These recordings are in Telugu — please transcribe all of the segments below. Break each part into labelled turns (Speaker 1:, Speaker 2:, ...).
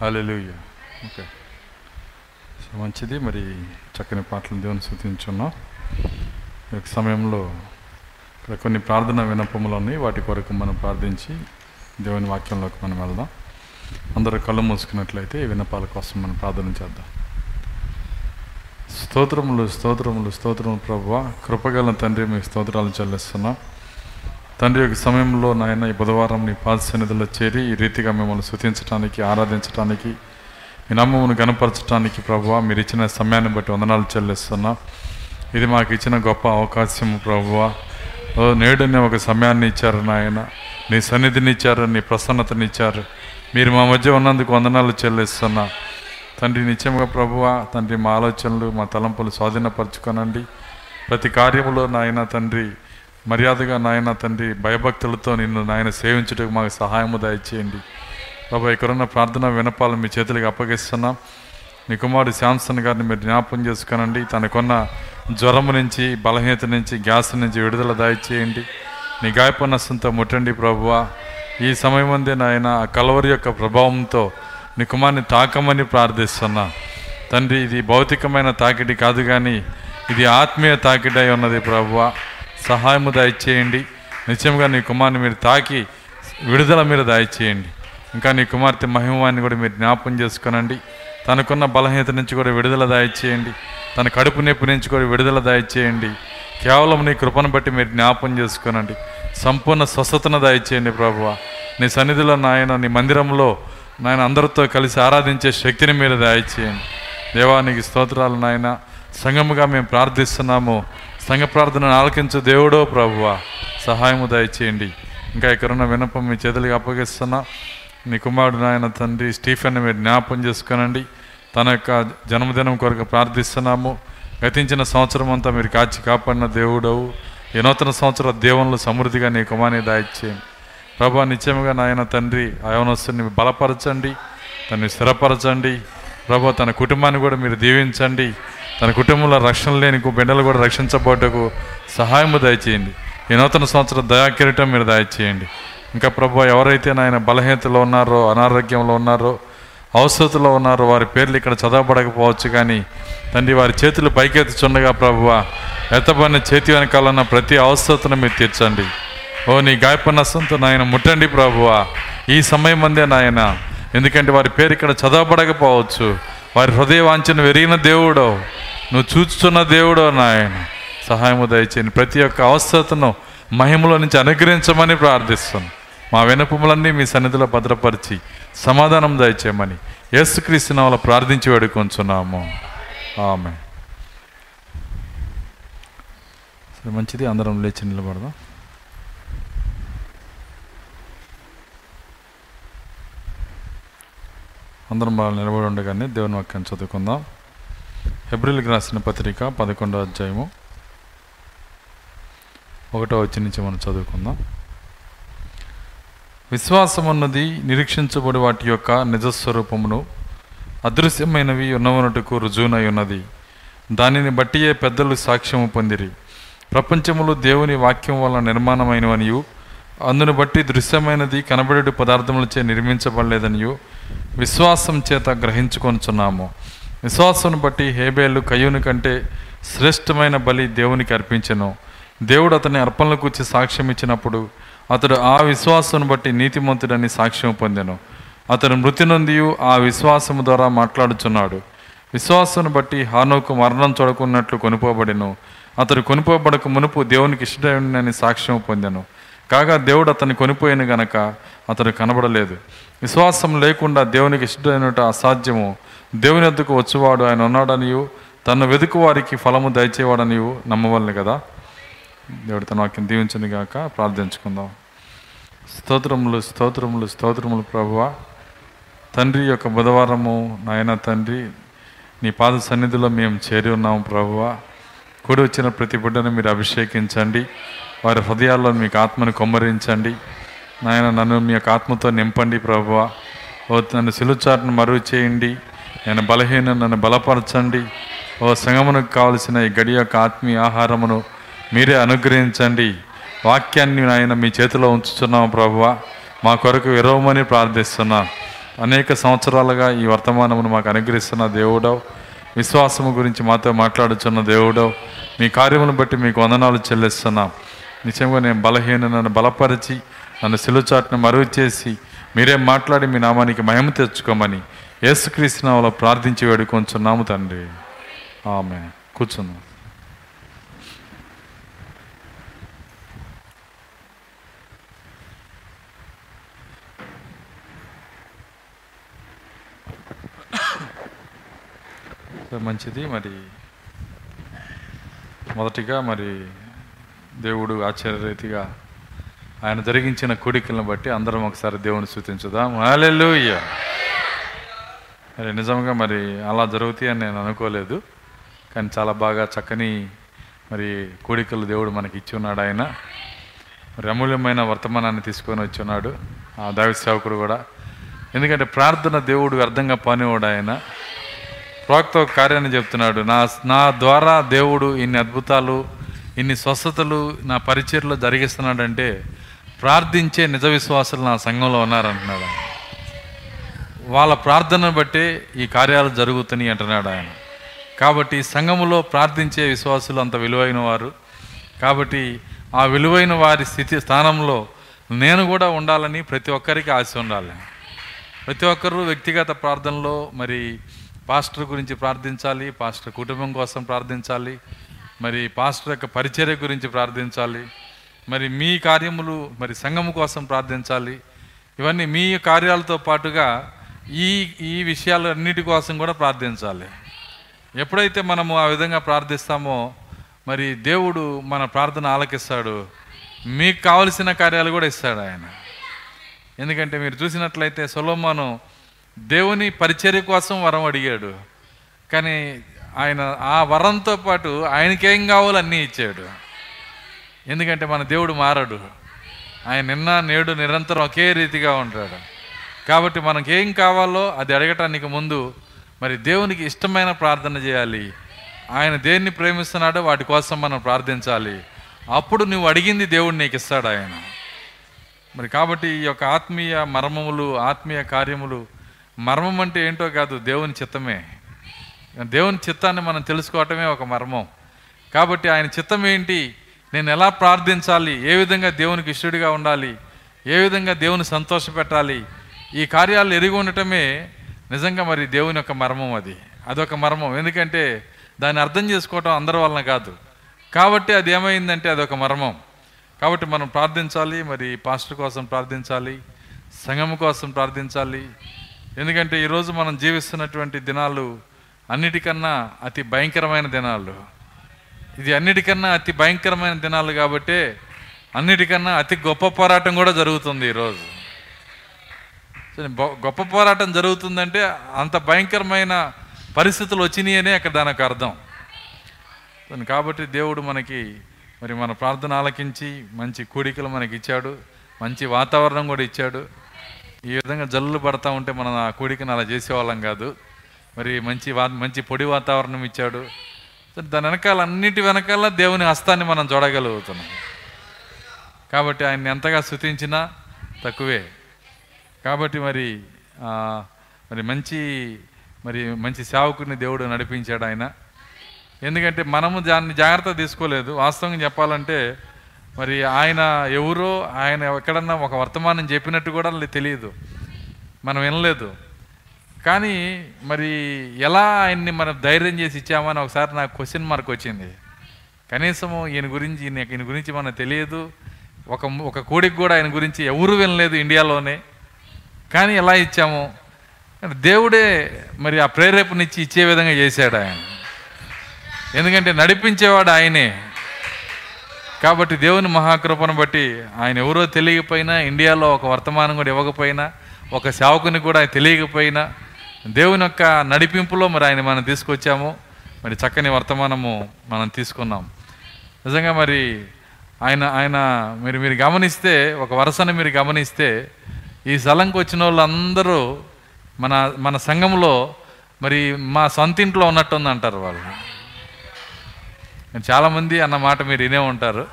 Speaker 1: హాలెలూయ ఓకే సో మంచిది. మరి చక్కని పాటలు దేవుని సూచించున్నాం ఈ యొక్క సమయంలో ఇక్కడ కొన్ని ప్రార్థన వినపములు ఉన్నాయి. వాటి కొరకు మనం ప్రార్థించి దేవుని వాక్యంలోకి మనం వెళ్దాం. అందరూ కళ్ళు మూసుకున్నట్లయితే ఈ కోసం మనం ప్రార్థన చేద్దాం. స్తోత్రములు స్తోత్రములు స్తోత్రములు ప్రభువ. కృపగల తండ్రి మీకు స్తోత్రాలు చెల్లిస్తున్నాం. తండ్రి యొక్క సమయంలో నాయన ఈ బుధవారం నీ పాద సన్నిధిలో చేరి ఈ రీతిగా మిమ్మల్ని శుతించడానికి ఆరాధించడానికి మీ నామమును గనపరచడానికి ప్రభువ మీరు ఇచ్చిన సమయాన్ని బట్టి వందనాలు చెల్లిస్తున్నా. ఇది మాకు ఇచ్చిన గొప్ప అవకాశం ప్రభువ. నేడునే ఒక సమయాన్ని ఇచ్చారు నాయన. నీ సన్నిధిని ఇచ్చారు నీ ప్రసన్నతని ఇచ్చారు. మీరు మా మధ్య ఉన్నందుకు వందనాలు చెల్లిస్తున్నా. తండ్రి నిత్యముగా ప్రభువ తండ్రి మా ఆలోచనలు మా తలంపులు స్వాధీనపరచుకోనండి. ప్రతి కార్యములో నాయన తండ్రి మర్యాదగా నాయన తండ్రి భయభక్తులతో నిన్ను నాయన సేవించుటకు మాకు సహాయము దయచేయండి. బాబా ఇక్కడున్న ప్రార్థన వినపాలు మీ చేతులకు అప్పగిస్తున్నాం. మీ కుమారుడు శాంసన్ గారిని మీరు జ్ఞాపకం చేసుకునండి. తనకున్న జ్వరము నుంచి బలహీనత నుంచి గ్యాస్ నుంచి విడుదల దయచేయండి. నీ గాయపనస్సంతో ముట్టండి ప్రభువా. ఈ సమయం అందే నాయన ఆ కలవరి యొక్క ప్రభావంతో నీ కుమార్ని తాకమని ప్రార్థిస్తున్నా. తండ్రి ఇది భౌతికమైన తాకిడి కాదు కానీ ఇది ఆత్మీయ తాకిడి అయి ఉన్నది ప్రభువా. సహాయము దయచేయండి. నిత్యంగా నీ కుమార్ని మీరు తాకి విడుదల మీరు దయచేయండి. ఇంకా నీ కుమార్తె మహిమాన్ని కూడా మీరు జ్ఞాపకం చేసుకునండి. తనకున్న బలహీనత నుంచి కూడా విడుదల దయచేయండి. తన కడుపు నొప్పి నుంచి కూడా విడుదల దయచేయండి. కేవలం నీ కృపను బట్టి మీరు జ్ఞాపకం చేసుకునండి. సంపూర్ణ స్వస్థతను దయచేయండి ప్రభువ. నీ సన్నిధిలో నాయన నీ మందిరంలో నాయన అందరితో కలిసి ఆరాధించే శక్తిని మీరు దయచేయండి. దేవానికి స్తోత్రాలు నాయన. సంఘముగా మేము ప్రార్థిస్తున్నాము. సంఘ ప్రార్థనను ఆలకించు దేవుడో ప్రభువ సహాయము దయచేయండి. ఇంకా ఇక్కడున్న వినపం మీ చేతులకి అప్పగిస్తున్నా. నీ కుమారుడు నాయన తండ్రి స్టీఫెన్ మీరు జ్ఞాపం చేసుకునండి. తన యొక్క జన్మదినం కొరకు ప్రార్థిస్తున్నాము. గతించిన సంవత్సరం అంతా మీరు కాచి కాపాడిన దేవుడవు. ఈ నూతన సంవత్సర దేవుళ్ళు సమృద్ధిగా నీ కుమార్ని దాయిచ్చేయండి ప్రభా నిత్యముగా నాయన తండ్రి ఆయనస్తుని బలపరచండి. తన్ని స్థిరపరచండి. ప్రభా తన కుటుంబాన్ని కూడా మీరు దీవించండి. తన కుటుంబంలో రక్షణ లేని బిడ్డలు కూడా రక్షించబోటకు సహాయము దయచేయండి. ఈ నూతన సంవత్సరం దయాకిరీటం మీరు దయచేయండి. ఇంకా ప్రభు ఎవరైతే నాయన బలహీనతలో ఉన్నారో అనారోగ్యంలో ఉన్నారో అవసరతలో ఉన్నారో వారి పేర్లు ఇక్కడ చదవబడకపోవచ్చు కానీ తండ్రి వారి చేతులు పైకెత్తుచుండగా ప్రభువ ఎత్తబడిన చేతి వెనకాలన్న ప్రతి అవసరతను మీరు తీర్చండి. ఓ నీ గాయపనస్సంతో నాయన ముట్టండి ప్రభువా ఈ సమయం అందే నాయన. ఎందుకంటే వారి పేరు ఇక్కడ చదవబడకపోవచ్చు. వారి హృదయ వాంఛను వెరిగిన దేవుడో. నువ్వు చూచుతున్న దేవుడో నాయన సహాయము దయచేయండి. ప్రతి ఒక్క అవసరతను మహిమలో నుంచి అనుగ్రహించమని ప్రార్థిస్తాను మా వినపములన్నీ మీ సన్నిధిలో భద్రపరిచి సమాధానం దయచేయమని యేసుక్రీస్తు నామములో ప్రార్థించి వేడుకొంచున్నాము. ఆమె సరే మంచిది. అందరం లేచి నిలబడదాం. అందరం బాగా నిలబడి ఉండగానే దేవుని వాక్యాన్ని చదువుకుందాం. హెబ్రిల్కి రాసిన పత్రిక పదకొండో అధ్యాయము. ఒకటో వచ్చి నుంచి మనం చదువుకుందాం. విశ్వాసం అన్నది నిరీక్షించబడి వాటి యొక్క నిజస్వరూపమును అదృశ్యమైనవి ఉన్నవనటుకు రుజువునై ఉన్నది. దానిని బట్టియే పెద్దలు సాక్ష్యము పొందిరి. ప్రపంచములు దేవుని వాక్యం వల్ల నిర్మాణమైనవనియు అందును బట్టి దృశ్యమైనది కనబడేడు పదార్థములచే నిర్మించబడలేదనియు విశ్వాసం చేత గ్రహించుకొనుచున్నాము. విశ్వాసం బట్టి హేబేలు కయ్యూని కంటే శ్రేష్టమైన బలి దేవునికి అర్పించెను. దేవుడు అతని అర్పణలకు కూర్చి సాక్ష్యం ఇచ్చినప్పుడు అతడు ఆ విశ్వాసం బట్టి నీతిమంతుడని సాక్ష్యం పొందెను. అతడు మృతి నొందియు ఆ విశ్వాసము ద్వారా మాట్లాడుచున్నాడు. విశ్వాసం బట్టి హానోకు మరణం చూడకున్నట్లు కొనుపోబడెను. అతడు కొనుపోబడక మునుపు దేవునికి ఇష్టమైనని సాక్ష్యం పొందెను. కాగా దేవుడు అతన్ని కొనిపోయిన గనక అతడు కనబడలేదు. విశ్వాసం లేకుండా దేవునికి ఇష్టమైనట అసాధ్యము. దేవుని ఎద్దుకు వచ్చేవాడు ఆయన ఉన్నాడనియు తను వెతుకు వారికి ఫలము దయచేవాడనియు నమ్మవల్ని కదా? దేవుడు తన వాక్యం దీవించని గాక ప్రార్థించుకుందాం. స్తోత్రములు స్తోత్రములు స్తోత్రములు ప్రభువ. తండ్రి యొక్క బుధవారము నాయన తండ్రి నీ పాద సన్నిధిలో మేము చేరి ఉన్నాము ప్రభువ. కూడి వచ్చిన ప్రతి బిడ్డను మీరు అభిషేకించండి. వారి హృదయాల్లో మీకు ఆత్మను కొమ్మరించండి. నాయన నన్ను మీ యొక్క ఆత్మతో నింపండి ప్రభువ. ఓ నన్ను సిలుచాటును మరుగు చేయండి నేను బలహీన నన్ను బలపరచండి. ఓ సంగమునకు కావలసిన ఈ గడి యొక్క ఆత్మీయ ఆహారమును మీరే అనుగ్రహించండి. వాక్యాన్ని నాయన మీ చేతిలో ఉంచుతున్నాము ప్రభువ. మా కొరకు విరవమని ప్రార్థిస్తున్నా. అనేక సంవత్సరాలుగా ఈ వర్తమానమును మాకు అనుగ్రహిస్తున్న దేవుడవు. విశ్వాసము గురించి మాతో మాట్లాడుచున్న దేవుడవు. మీ కార్యమును బట్టి మీకు వందనాలు చెల్లిస్తున్నాం. నిజంగా నేను బలహీన నన్ను బలపరిచి నన్ను సిలుచాట్ను మరుగు చేసి మీరే మాట్లాడి మీ నామానికి మహిమ తెచ్చుకోమని యేసుక్రీస్తునామలో ప్రార్థించి వేడుకొంచున్నాము తండ్రి. ఆమె కూర్చున్నాం. మంచిది. మరి మొదటిగా మరి దేవుడు ఆశ్చర్యరీతిగా ఆయన జరిగించిన కోడికలను బట్టి అందరం ఒకసారి దేవుని సూచించుదాం హల్లెలూయ. మరి నిజంగా మరి అలా జరుగుతాయి అని నేను అనుకోలేదు. కానీ చాలా బాగా చక్కని మరి కోడికలు దేవుడు మనకి ఇచ్చి ఉన్నాడు ఆయన. మరి అమూల్యమైన వర్తమానాన్ని తీసుకొని వచ్చి ఉన్నాడు ఆ దైవ సేవకుడు కూడా. ఎందుకంటే ప్రార్థన దేవుడు వ్యర్థంగా పనివాడు ఆయన. ప్రోక్త కార్యాన్ని చెప్తున్నాడు నా నా ద్వారా దేవుడు ఇన్ని అద్భుతాలు ఇన్ని స్వస్థతలు నా పరిచయలో జరిగిస్తున్నాడంటే ప్రార్థించే నిజ విశ్వాసులు నా సంఘంలో ఉన్నారంటున్నాడు ఆయన. వాళ్ళ ప్రార్థనను బట్టే ఈ కార్యాలు జరుగుతున్నాయి అంటున్నాడు ఆయన. కాబట్టి సంఘములో ప్రార్థించే విశ్వాసులు అంత విలువైన వారు. కాబట్టి ఆ విలువైన వారి స్థితి స్థానంలో నేను కూడా ఉండాలని ప్రతి ఒక్కరికి ఆశ ఉండాలి. ప్రతి ఒక్కరూ వ్యక్తిగత ప్రార్థనలో మరి పాస్టర్ గురించి ప్రార్థించాలి పాస్టర్ కుటుంబం కోసం ప్రార్థించాలి మరి పాస్టర్ యొక్క పరిచర్య గురించి ప్రార్థించాలి. మరి మీ కార్యములు మరి సంఘము కోసం ప్రార్థించాలి. ఇవన్నీ మీ కార్యాలతో పాటుగా ఈ ఈ విషయాలు అన్నిటి కోసం కూడా ప్రార్థించాలి. ఎప్పుడైతే మనము ఆ విధంగా ప్రార్థిస్తామో మరి దేవుడు మన ప్రార్థన ఆలకిస్తాడు. మీకు కావలసిన కార్యాలు కూడా ఇస్తాడు ఆయన. ఎందుకంటే మీరు చూసినట్లయితే సొలోమాను దేవుని పరిచర్య కోసం వరం అడిగాడు. కానీ ఆయన ఆ వరంతో పాటు ఆయనకేం కావాలో అన్నీ ఇచ్చాడు. ఎందుకంటే మన దేవుడు మారడు. ఆయన నిన్న నేడు నిరంతరం ఒకే రీతిగా ఉంటాడు. కాబట్టి మనకేం కావాలో అది అడగటానికి ముందు మరి దేవునికి ఇష్టమైన ప్రార్థన చేయాలి. ఆయన దేన్ని ప్రేమిస్తున్నాడో వాటి కోసం మనం ప్రార్థించాలి. అప్పుడు నువ్వు అడిగింది దేవుడు నీకు ఇస్తాడు ఆయన. మరి కాబట్టి ఈ యొక్క ఆత్మీయ మర్మములు ఆత్మీయ కార్యములు మర్మం అంటే ఏంటో కాదు దేవుని చిత్తమే. దేవుని చిత్తాన్ని మనం తెలుసుకోవటమే ఒక మర్మం. కాబట్టి ఆయన చిత్తం ఏంటి? నేను ఎలా ప్రార్థించాలి? ఏ విధంగా దేవునికి ఇష్టడిగా ఉండాలి? ఏ విధంగా దేవుని సంతోషపెట్టాలి ఈ కార్యాలు ఎరిగి ఉండటమే నిజంగా మరి దేవుని యొక్క మర్మం అది. అదొక మర్మం. ఎందుకంటే దాన్ని అర్థం చేసుకోవటం అందరి వలన కాదు. కాబట్టి అది ఏమైందంటే అదొక మర్మం. కాబట్టి మనం ప్రార్థించాలి మరి పాస్టర్ కోసం ప్రార్థించాలి సంఘం కోసం ప్రార్థించాలి. ఎందుకంటే ఈరోజు మనం జీవిస్తున్నటువంటి దినాలు అన్నిటికన్నా అతి భయంకరమైన దినాలు. ఇది అన్నిటికన్నా అతి భయంకరమైన దినాలు కాబట్టి అన్నిటికన్నా అతి గొప్ప పోరాటం కూడా జరుగుతుంది ఈరోజు గొప్ప పోరాటం జరుగుతుందంటే అంత భయంకరమైన పరిస్థితులు వచ్చినాయనే అక్కడ దానికి అర్థం. కాబట్టి దేవుడు మనకి మరి మన ప్రార్థన ఆలకించి మంచి కూడికలు మనకి ఇచ్చాడు మంచి వాతావరణం కూడా ఇచ్చాడు. ఈ విధంగా జల్లు పడతా ఉంటే మనం ఆ కోడికను అలా చేసేవాళ్ళం కాదు. మరి మంచి వా మంచి పొడి వాతావరణం ఇచ్చాడు. దాని వెనకాల అన్నిటి వెనకాల దేవుని హస్తాన్ని మనం చూడగలుగుతున్నాం. కాబట్టి ఆయన్ని ఎంతగా స్థుతించినా తక్కువే. కాబట్టి మరి మరి మంచి మరి మంచి సేవకుని దేవుడు నడిపించాడు ఆయన. ఎందుకంటే మనము దాన్ని జాగ్రత్త తీసుకోలేదు. వాస్తవంగా చెప్పాలంటే మరి ఆయన ఎవరో ఆయన ఎక్కడన్నా ఒక వర్తమానం చెప్పినట్టు కూడా తెలియదు. మనం వినలేదు. కానీ మరి ఎలా ఆయన్ని మనం ధైర్యం చేసి ఇచ్చామని ఒకసారి నాకు క్వశ్చన్ మార్క్ వచ్చింది. కనీసము ఈయన గురించి ఈయన గురించి మనకు తెలియదు. ఒక ఒక కోడికి కూడా ఆయన గురించి ఎవరు వినలేదు ఇండియాలోనే. కానీ ఎలా ఇచ్చాము. దేవుడే మరి ఆ ప్రేరేపణిచ్చి ఇచ్చే విధంగా చేశాడు ఆయన. ఎందుకంటే నడిపించేవాడు ఆయనే. కాబట్టి దేవుని మహాకృపను బట్టి ఆయన ఎవరో తెలియకపోయినా ఇండియాలో ఒక వర్తమానం కూడా ఇవ్వకపోయినా ఒక సేవకుని కూడా తెలియకపోయినా దేవుని యొక్క నడిపింపులో మరి ఆయన మనం తీసుకొచ్చాము. మరి చక్కని వర్తమానము మనం తీసుకున్నాం. నిజంగా మరి ఆయన ఆయన మీరు మీరు గమనిస్తే ఒక వరుసను మీరు గమనిస్తే ఈ స్థలంకి వచ్చిన వాళ్ళందరూ మన మన సంఘంలో మరి మా సొంత ఇంట్లో ఉన్నట్టుంది అంటారు వాళ్ళు. చాలామంది అన్న మాట మీరు వినే ఉంటారు.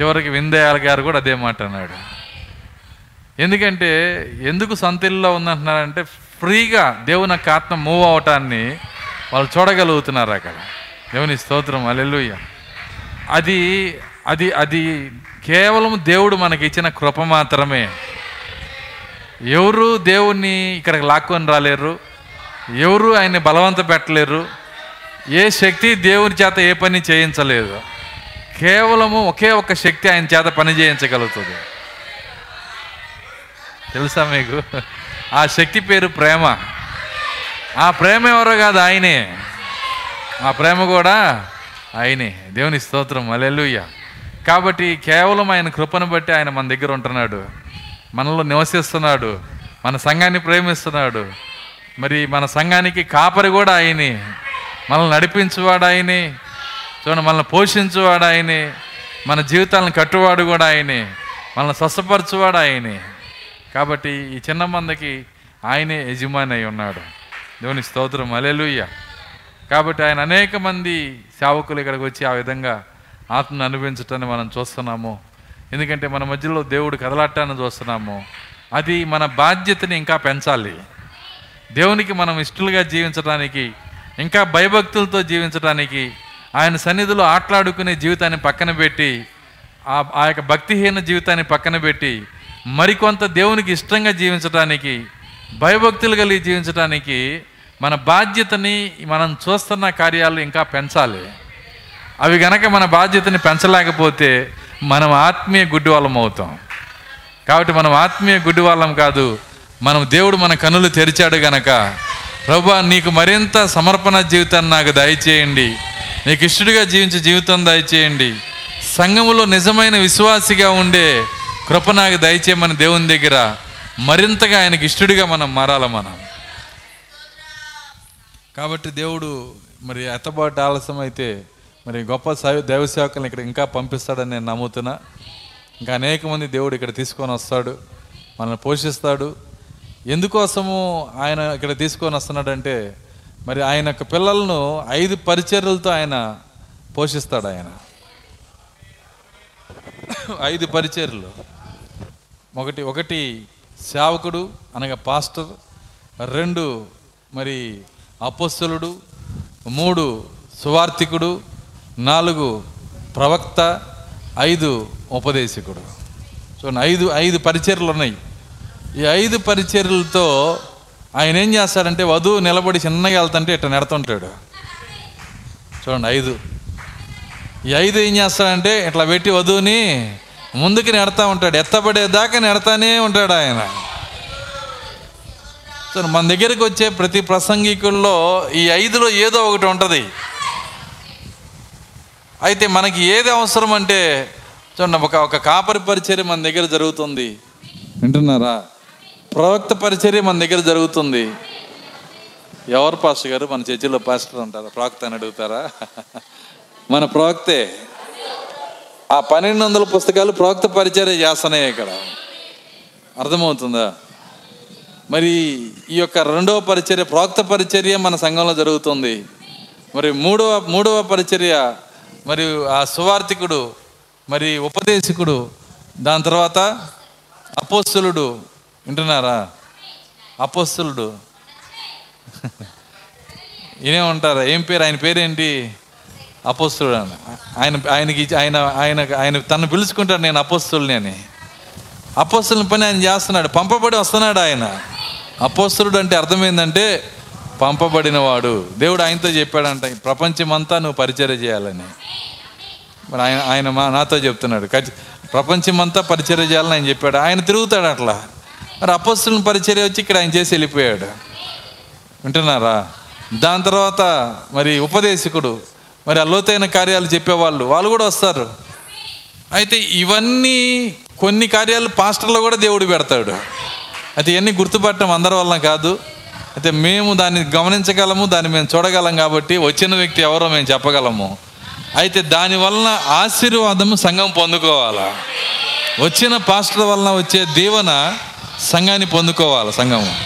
Speaker 1: చివరికి విందయాల గారు కూడా అదే మాట అన్నాడు. ఎందుకంటే ఎందుకు సొంతిల్లో ఉందంటున్నారంటే ఫ్రీగా దేవుని యొక్క ఆత్మ మూవ్ అవటాన్ని వాళ్ళు చూడగలుగుతున్నారు అక్కడ. దేవుని స్తోత్రం అల్లెలుయ్య అది అది అది కేవలం దేవుడు మనకి ఇచ్చిన కృప మాత్రమే. ఎవరు దేవుణ్ణి ఇక్కడికి లాక్కొని రాలేరు? ఎవరు ఆయన్ని బలవంత పెట్టలేరు? ఏ శక్తి దేవుని చేత ఏ పని చేయించలేదు? కేవలము ఒకే ఒక్క శక్తి ఆయన చేత పని చేయించగలుగుతుంది. తెలుసా మీకు? ఆ శక్తి పేరు ప్రేమ. ఆ ప్రేమ ఎవరో కాదు ఆయనే. ఆ ప్రేమ కూడా ఆయనే. దేవుని స్తోత్రం. అలెలుయ్య కాబట్టి కేవలం ఆయన కృపను బట్టి ఆయన మన దగ్గర ఉంటున్నాడు. మనలో నివసిస్తున్నాడు. మన సంఘాన్ని ప్రేమిస్తున్నాడు. మరి మన సంఘానికి కాపరి కూడా ఆయనే. మనల్ని నడిపించువాడు ఆయనే. చూడండి మనల్ని పోషించువాడు ఆయనే. మన జీవితాలను కట్టువాడు కూడా ఆయనే. మనల్ని స్వస్థపరచువాడు ఆయనే. కాబట్టి ఈ చిన్న మందకి ఆయనే యజమాని అయి ఉన్నాడు. దేవుని స్తోత్రం. అలెలుయ్య కాబట్టి ఆయన అనేక మంది సేవకులు ఇక్కడికి వచ్చి ఆ విధంగా ఆత్మను అనుభవించటాన్ని మనం చూస్తున్నాము. ఎందుకంటే మన మధ్యలో దేవుడు కదలాటాన్ని చూస్తున్నాము. అది మన బాధ్యతని ఇంకా పెంచాలి. దేవునికి మనం ఇష్టలుగా జీవించడానికి ఇంకా భయభక్తులతో జీవించడానికి ఆయన సన్నిధిలో ఆటలాడుకునే జీవితాన్ని పక్కన పెట్టి ఆ ఆ యొక్క భక్తిహీన జీవితాన్ని పక్కన పెట్టి మరికొంత దేవునికి ఇష్టంగా జీవించడానికి భయభక్తులు కలిగి జీవించడానికి మన బాధ్యతని మనం చూస్తున్న కార్యాలు ఇంకా పెంచాలి. అవి గనక మన బాధ్యతని పెంచలేకపోతే మనం ఆత్మీయ గుడ్డి వాళ్ళం అవుతాం. కాబట్టి మనం ఆత్మీయ గుడ్డి వాళ్ళం కాదు మనం దేవుడు మన కన్నులు తెరిచాడు గనక ప్రభా నీకు మరింత సమర్పణ జీవితాన్ని నాకు దయచేయండి. నీకు ఇష్టడిగా జీవించే జీవితం దయచేయండి. సంఘములో నిజమైన విశ్వాసిగా ఉండే కృప నాకు దయచేయమని దేవుని దగ్గర మరింతగా ఆయనకి ఇష్టడిగా మనం మారాల మనం. కాబట్టి దేవుడు మరి ఎత్తబాటు ఆలస్యం అయితే మరి గొప్ప సై- దైవ సేవకులను ఇక్కడ ఇంకా పంపిస్తాడని నేను నమ్ముతున్నా. ఇంకా అనేక మంది దేవుడు ఇక్కడ తీసుకొని వస్తాడు మనల్ని పోషిస్తాడు. ఎందుకోసము ఆయన ఇక్కడ తీసుకొని వస్తున్నాడంటే మరి ఆయన యొక్క పిల్లలను ఐదు పరిచర్యలతో ఆయన పోషిస్తాడు ఆయన. ఐదు పరిచర్యలు. ఒకటి ఒకటి సేవకుడు అనగా పాస్టర్ రెండు మరి అపస్సులుడు మూడు సువార్థికుడు నాలుగు ప్రవక్త ఐదు ఉపదేశకుడు. చూడండి ఐదు ఐదు పరిచర్లు ఉన్నాయి. ఈ ఐదు పరిచర్లతో ఆయన ఏం చేస్తాడంటే వధువు నిలబడి చిన్నగా వెళ్తుంటే ఇట్లా నెడుతుంటాడు. చూడండి ఐదు. ఈ ఐదు ఏం చేస్తాడంటే ఇట్లా పెట్టి వధువుని ముందుకు నెడతా ఉంటాడు. ఎత్తబడేదాకా నెడతానే ఉంటాడు ఆయన. సో మన దగ్గరికి వచ్చే ప్రతి ప్రసంగికుల్లో ఈ ఐదులో ఏదో ఒకటి ఉంటుంది. అయితే మనకి ఏది అవసరం అంటే చూడండి ఒక ఒక కాపరి పరిచర్య మన దగ్గర జరుగుతుంది. వింటున్నారా? ప్రవక్త పరిచర్య మన దగ్గర జరుగుతుంది. ఎవరు పాస్టర్ గారు? మన చర్చిలో పాస్టర్ అంటారా ప్రవక్త అని అడుగుతారా? మన ప్రవక్తే. ఆ పన్నెండు వందల పుస్తకాలు ప్రోక్త పరిచర్య చేస్తున్నాయి ఇక్కడ. అర్థమవుతుందా? మరి ఈ యొక్క రెండవ పరిచర్య ప్రోక్త పరిచర్య మన సంఘంలో జరుగుతుంది. మరి మూడవ మూడవ పరిచర్య మరి ఆ సువార్థికుడు మరి ఉపదేశకుడు దాని తర్వాత అపోస్తులుడు వింటున్నారా? అపోస్తులుడు. ఈయనే ఉంటారా? ఏం పేరు? ఆయన పేరేంటి? అపోస్తుడు ఆయన ఆయనకి ఆయన ఆయన ఆయన తను పిలుచుకుంటాడు నేను అపోస్తుల్ని అని. అపోస్తుల పని ఆయన చేస్తున్నాడు పంపబడి వస్తున్నాడు ఆయన. అపోస్తుడు అంటే అర్థమైందంటే పంపబడినవాడు. దేవుడు ఆయనతో చెప్పాడంట ప్రపంచమంతా నువ్వు పరిచర్య చేయాలని. మరి ఆయన ఆయన మా నాతో చెప్తున్నాడు ఖచ్చి- ప్రపంచమంతా పరిచర్య చేయాలని ఆయన చెప్పాడు. ఆయన తిరుగుతాడు అట్లా. మరి అపోస్తులను పరిచర్య వచ్చి ఇక్కడ ఆయన చేసి వెళ్ళిపోయాడు. వింటున్నారా? దాని తర్వాత మరి ఉపదేశకుడు మరి అల్లోతైన కార్యాలు చెప్పేవాళ్ళు వాళ్ళు కూడా వస్తారు. అయితే ఇవన్నీ కొన్ని కార్యాలు పాస్టర్లో కూడా దేవుడు పెడతాడు. అయితే ఇవన్నీ గుర్తుపట్టడం అందరి వల్ల కాదు. అయితే మేము దాన్ని గమనించగలము దాన్ని మేము చూడగలం కాబట్టి వచ్చిన వ్యక్తి ఎవరో మేము చెప్పగలము. అయితే దాని వలన ఆశీర్వాదము సంఘం పొందుకోవాలా? వచ్చిన పాస్టర్ వలన వచ్చే దీవెన సంఘాన్ని పొందుకోవాలి సంఘము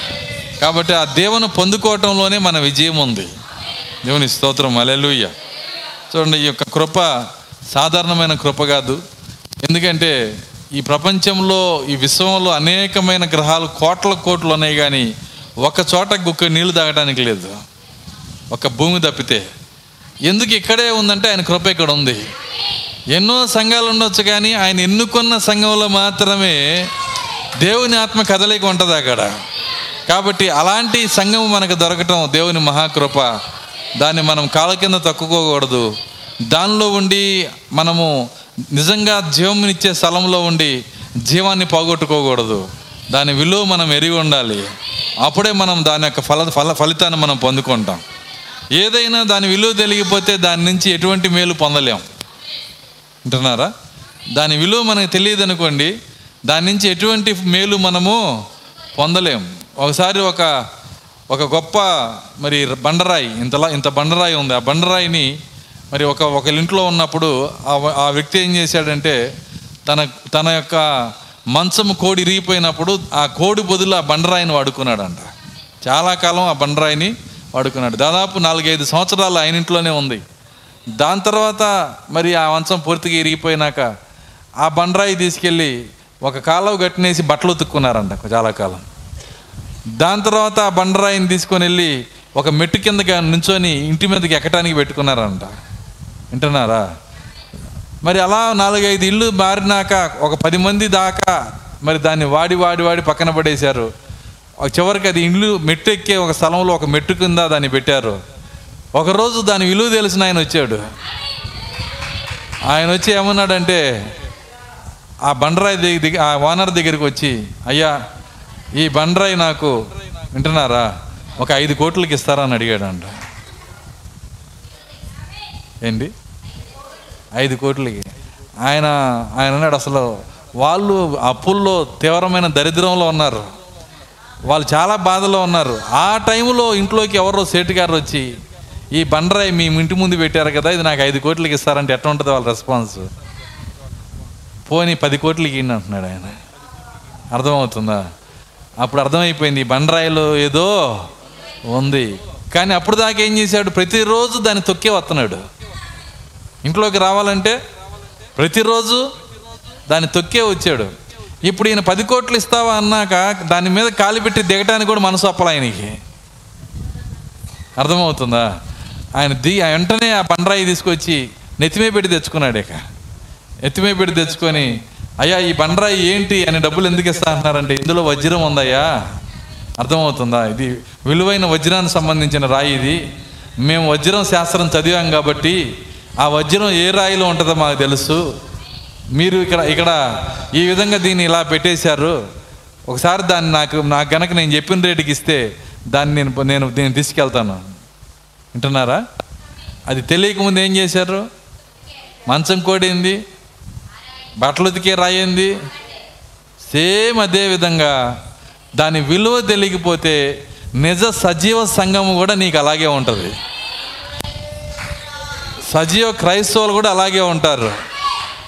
Speaker 1: కాబట్టి ఆ దేవుని పొందుకోవటంలోనే మన విజయం ఉంది. దేవుని స్తోత్రం. అలెలుయ్య చూడండి ఈ యొక్క కృప సాధారణమైన కృప కాదు. ఎందుకంటే ఈ ప్రపంచంలో ఈ విశ్వంలో అనేకమైన గ్రహాలు కోట్ల కోట్లు ఉన్నాయి కానీ ఒక చోట గుక్క నీళ్ళు తాగడానికి లేదు. ఒక భూమి తప్పితే. ఎందుకు ఇక్కడే ఉందంటే ఆయన కృప ఇక్కడ ఉంది. ఎన్నో సంఘాలు ఉండొచ్చు కానీ ఆయన ఎన్నుకున్న సంఘంలో మాత్రమే దేవుని ఆత్మ కదలిక ఉంటుంది అక్కడ. కాబట్టి అలాంటి సంఘం మనకు దొరకటం దేవుని మహాకృప. దాన్ని మనం కాళ్ళ కింద తక్కుకోకూడదు. దానిలో ఉండి మనము నిజంగా జీవమునిచ్చే స్థలంలో ఉండి జీవాన్ని పోగొట్టుకోకూడదు. దాని విలువ మనం ఎరిగి ఉండాలి. అప్పుడే మనం దాని యొక్క ఫల ఫల ఫలితాన్ని మనం పొందుకుంటాం. ఏదైనా దాని విలువ తెలియకపోతే దాని నుంచి ఎటువంటి మేలు పొందలేం. అంటున్నారా దాని విలువ మనకు తెలియదు అనుకోండి దాని నుంచి ఎటువంటి మేలు మనము పొందలేం. ఒకసారి ఒక ఒక గొప్ప మరి బండరాయి ఇంతలా ఇంత బండరాయి ఉంది. ఆ బండరాయిని మరి ఒక ఒక ఇంట్లో ఉన్నప్పుడు ఆ ఆ వ్యక్తి ఏం చేశాడంటే తన తన యొక్క మంచము కోడి ఇరిగిపోయినప్పుడు ఆ కోడి బదులు ఆ బండరాయిని వాడుకున్నాడంట. చాలా కాలం ఆ బండరాయిని వాడుకున్నాడు. దాదాపు నాలుగైదు సంవత్సరాలు ఆయన ఇంట్లోనే ఉంది. దాని తర్వాత మరి ఆ మంచం పూర్తిగా ఇరిగిపోయినాక ఆ బండరాయి తీసుకెళ్ళి ఒక కాలువ గట్టినేసి బట్టలు ఉతుక్కున్నారంట చాలా కాలం. దాని తర్వాత ఆ బండరాయిని తీసుకొని వెళ్ళి ఒక మెట్టు కిందకి నుంచొని ఇంటి మీదకి ఎక్కడానికి పెట్టుకున్నారంట. వింటున్నారా? మరి అలా నాలుగైదు ఇల్లు మారినాక ఒక పది మంది దాకా మరి దాన్ని వాడి వాడి వాడి పక్కన పడేశారు. చివరికి అది ఇల్లు మెట్టు ఎక్కే ఒక స్థలంలో ఒక మెట్టు కింద దాన్ని పెట్టారు. ఒకరోజు దాని విలువ తెలిసిన ఆయన వచ్చాడు. ఆయన వచ్చి ఏమన్నాడంటే ఆ బండరాయి దిగి ఆ ఓనర్ దగ్గరికి వచ్చి అయ్యా ఈ బండరాయి నాకు వింటున్నారా? ఒక ఐదు కోట్లకి ఇస్తారా అని అడిగాడంట. ఏంటి? ఐదు కోట్లకి. ఆయన ఆయన అన్నాడు అసలు వాళ్ళు అప్పుల్లో తీవ్రమైన దరిద్రంలో ఉన్నారు. వాళ్ళు చాలా బాధలో ఉన్నారు. ఆ టైంలో ఇంట్లోకి ఎవరో సేటు గారు వచ్చి ఈ బండరాయి మీ ఇంటి ముందు పెట్టారు కదా ఇది నాకు ఐదు కోట్లకి ఇస్తారంటే ఎట్లా ఉంటుంది వాళ్ళ రెస్పాన్స్? పోనీ పది కోట్లకి ఇయ్యండి అంటున్నాడు ఆయన. అర్థమవుతుందా? అప్పుడు అర్థమైపోయింది. బండరాయిలో ఏదో ఉంది. కానీ అప్పుడు దాకా ఏం చేశాడు? ప్రతిరోజు దాన్ని తొక్కే వస్తున్నాడు. ఇంట్లోకి రావాలంటే ప్రతిరోజు దాన్ని తొక్కే వచ్చాడు. ఇప్పుడు ఈయన పది కోట్లు ఇస్తావా అన్నాక దాని మీద కాలు పెట్టి దిగటానికి కూడా మనసు అప్పల ఆయనకి. అర్థమవుతుందా? ఆయన ది వెంటనే ఆ బండరాయి తీసుకొచ్చి నెత్తిమే పెట్టి తెచ్చుకున్నాడు ఇక. ఎత్తిమే పెట్టి తెచ్చుకొని అయ్యా ఈ బండరాయి ఏంటి అని డబ్బులు ఎందుకు ఇస్తా అంటున్నారంటే ఇందులో వజ్రం ఉందయ్యా. అర్థమవుతుందా? ఇది విలువైన వజ్రానికి సంబంధించిన రాయి ఇది. మేము వజ్రం శాస్త్రం చదివాం కాబట్టి ఆ వజ్రం ఏ రాయిలో ఉంటుందో మాకు తెలుసు. మీరు ఇక్కడ ఇక్కడ ఈ విధంగా దీన్ని ఇలా పెట్టేశారు. ఒకసారి దాన్ని నాకు నాకు గనక నేను చెప్పిన రేటుకి ఇస్తే దాన్ని నేను నేను దీన్ని తీసుకెళ్తాను. వింటున్నారా? అది తెలియకముందు ఏం చేశారు? మంచం కోడింది. బట్టలు ఉతికే రాయింది సేమ్ అదే విధంగా దాని విలువ తెలియకపోతే నిజ సజీవ సంఘం కూడా నీకు అలాగే ఉంటుంది. సజీవ క్రైస్తవులు కూడా అలాగే ఉంటారు.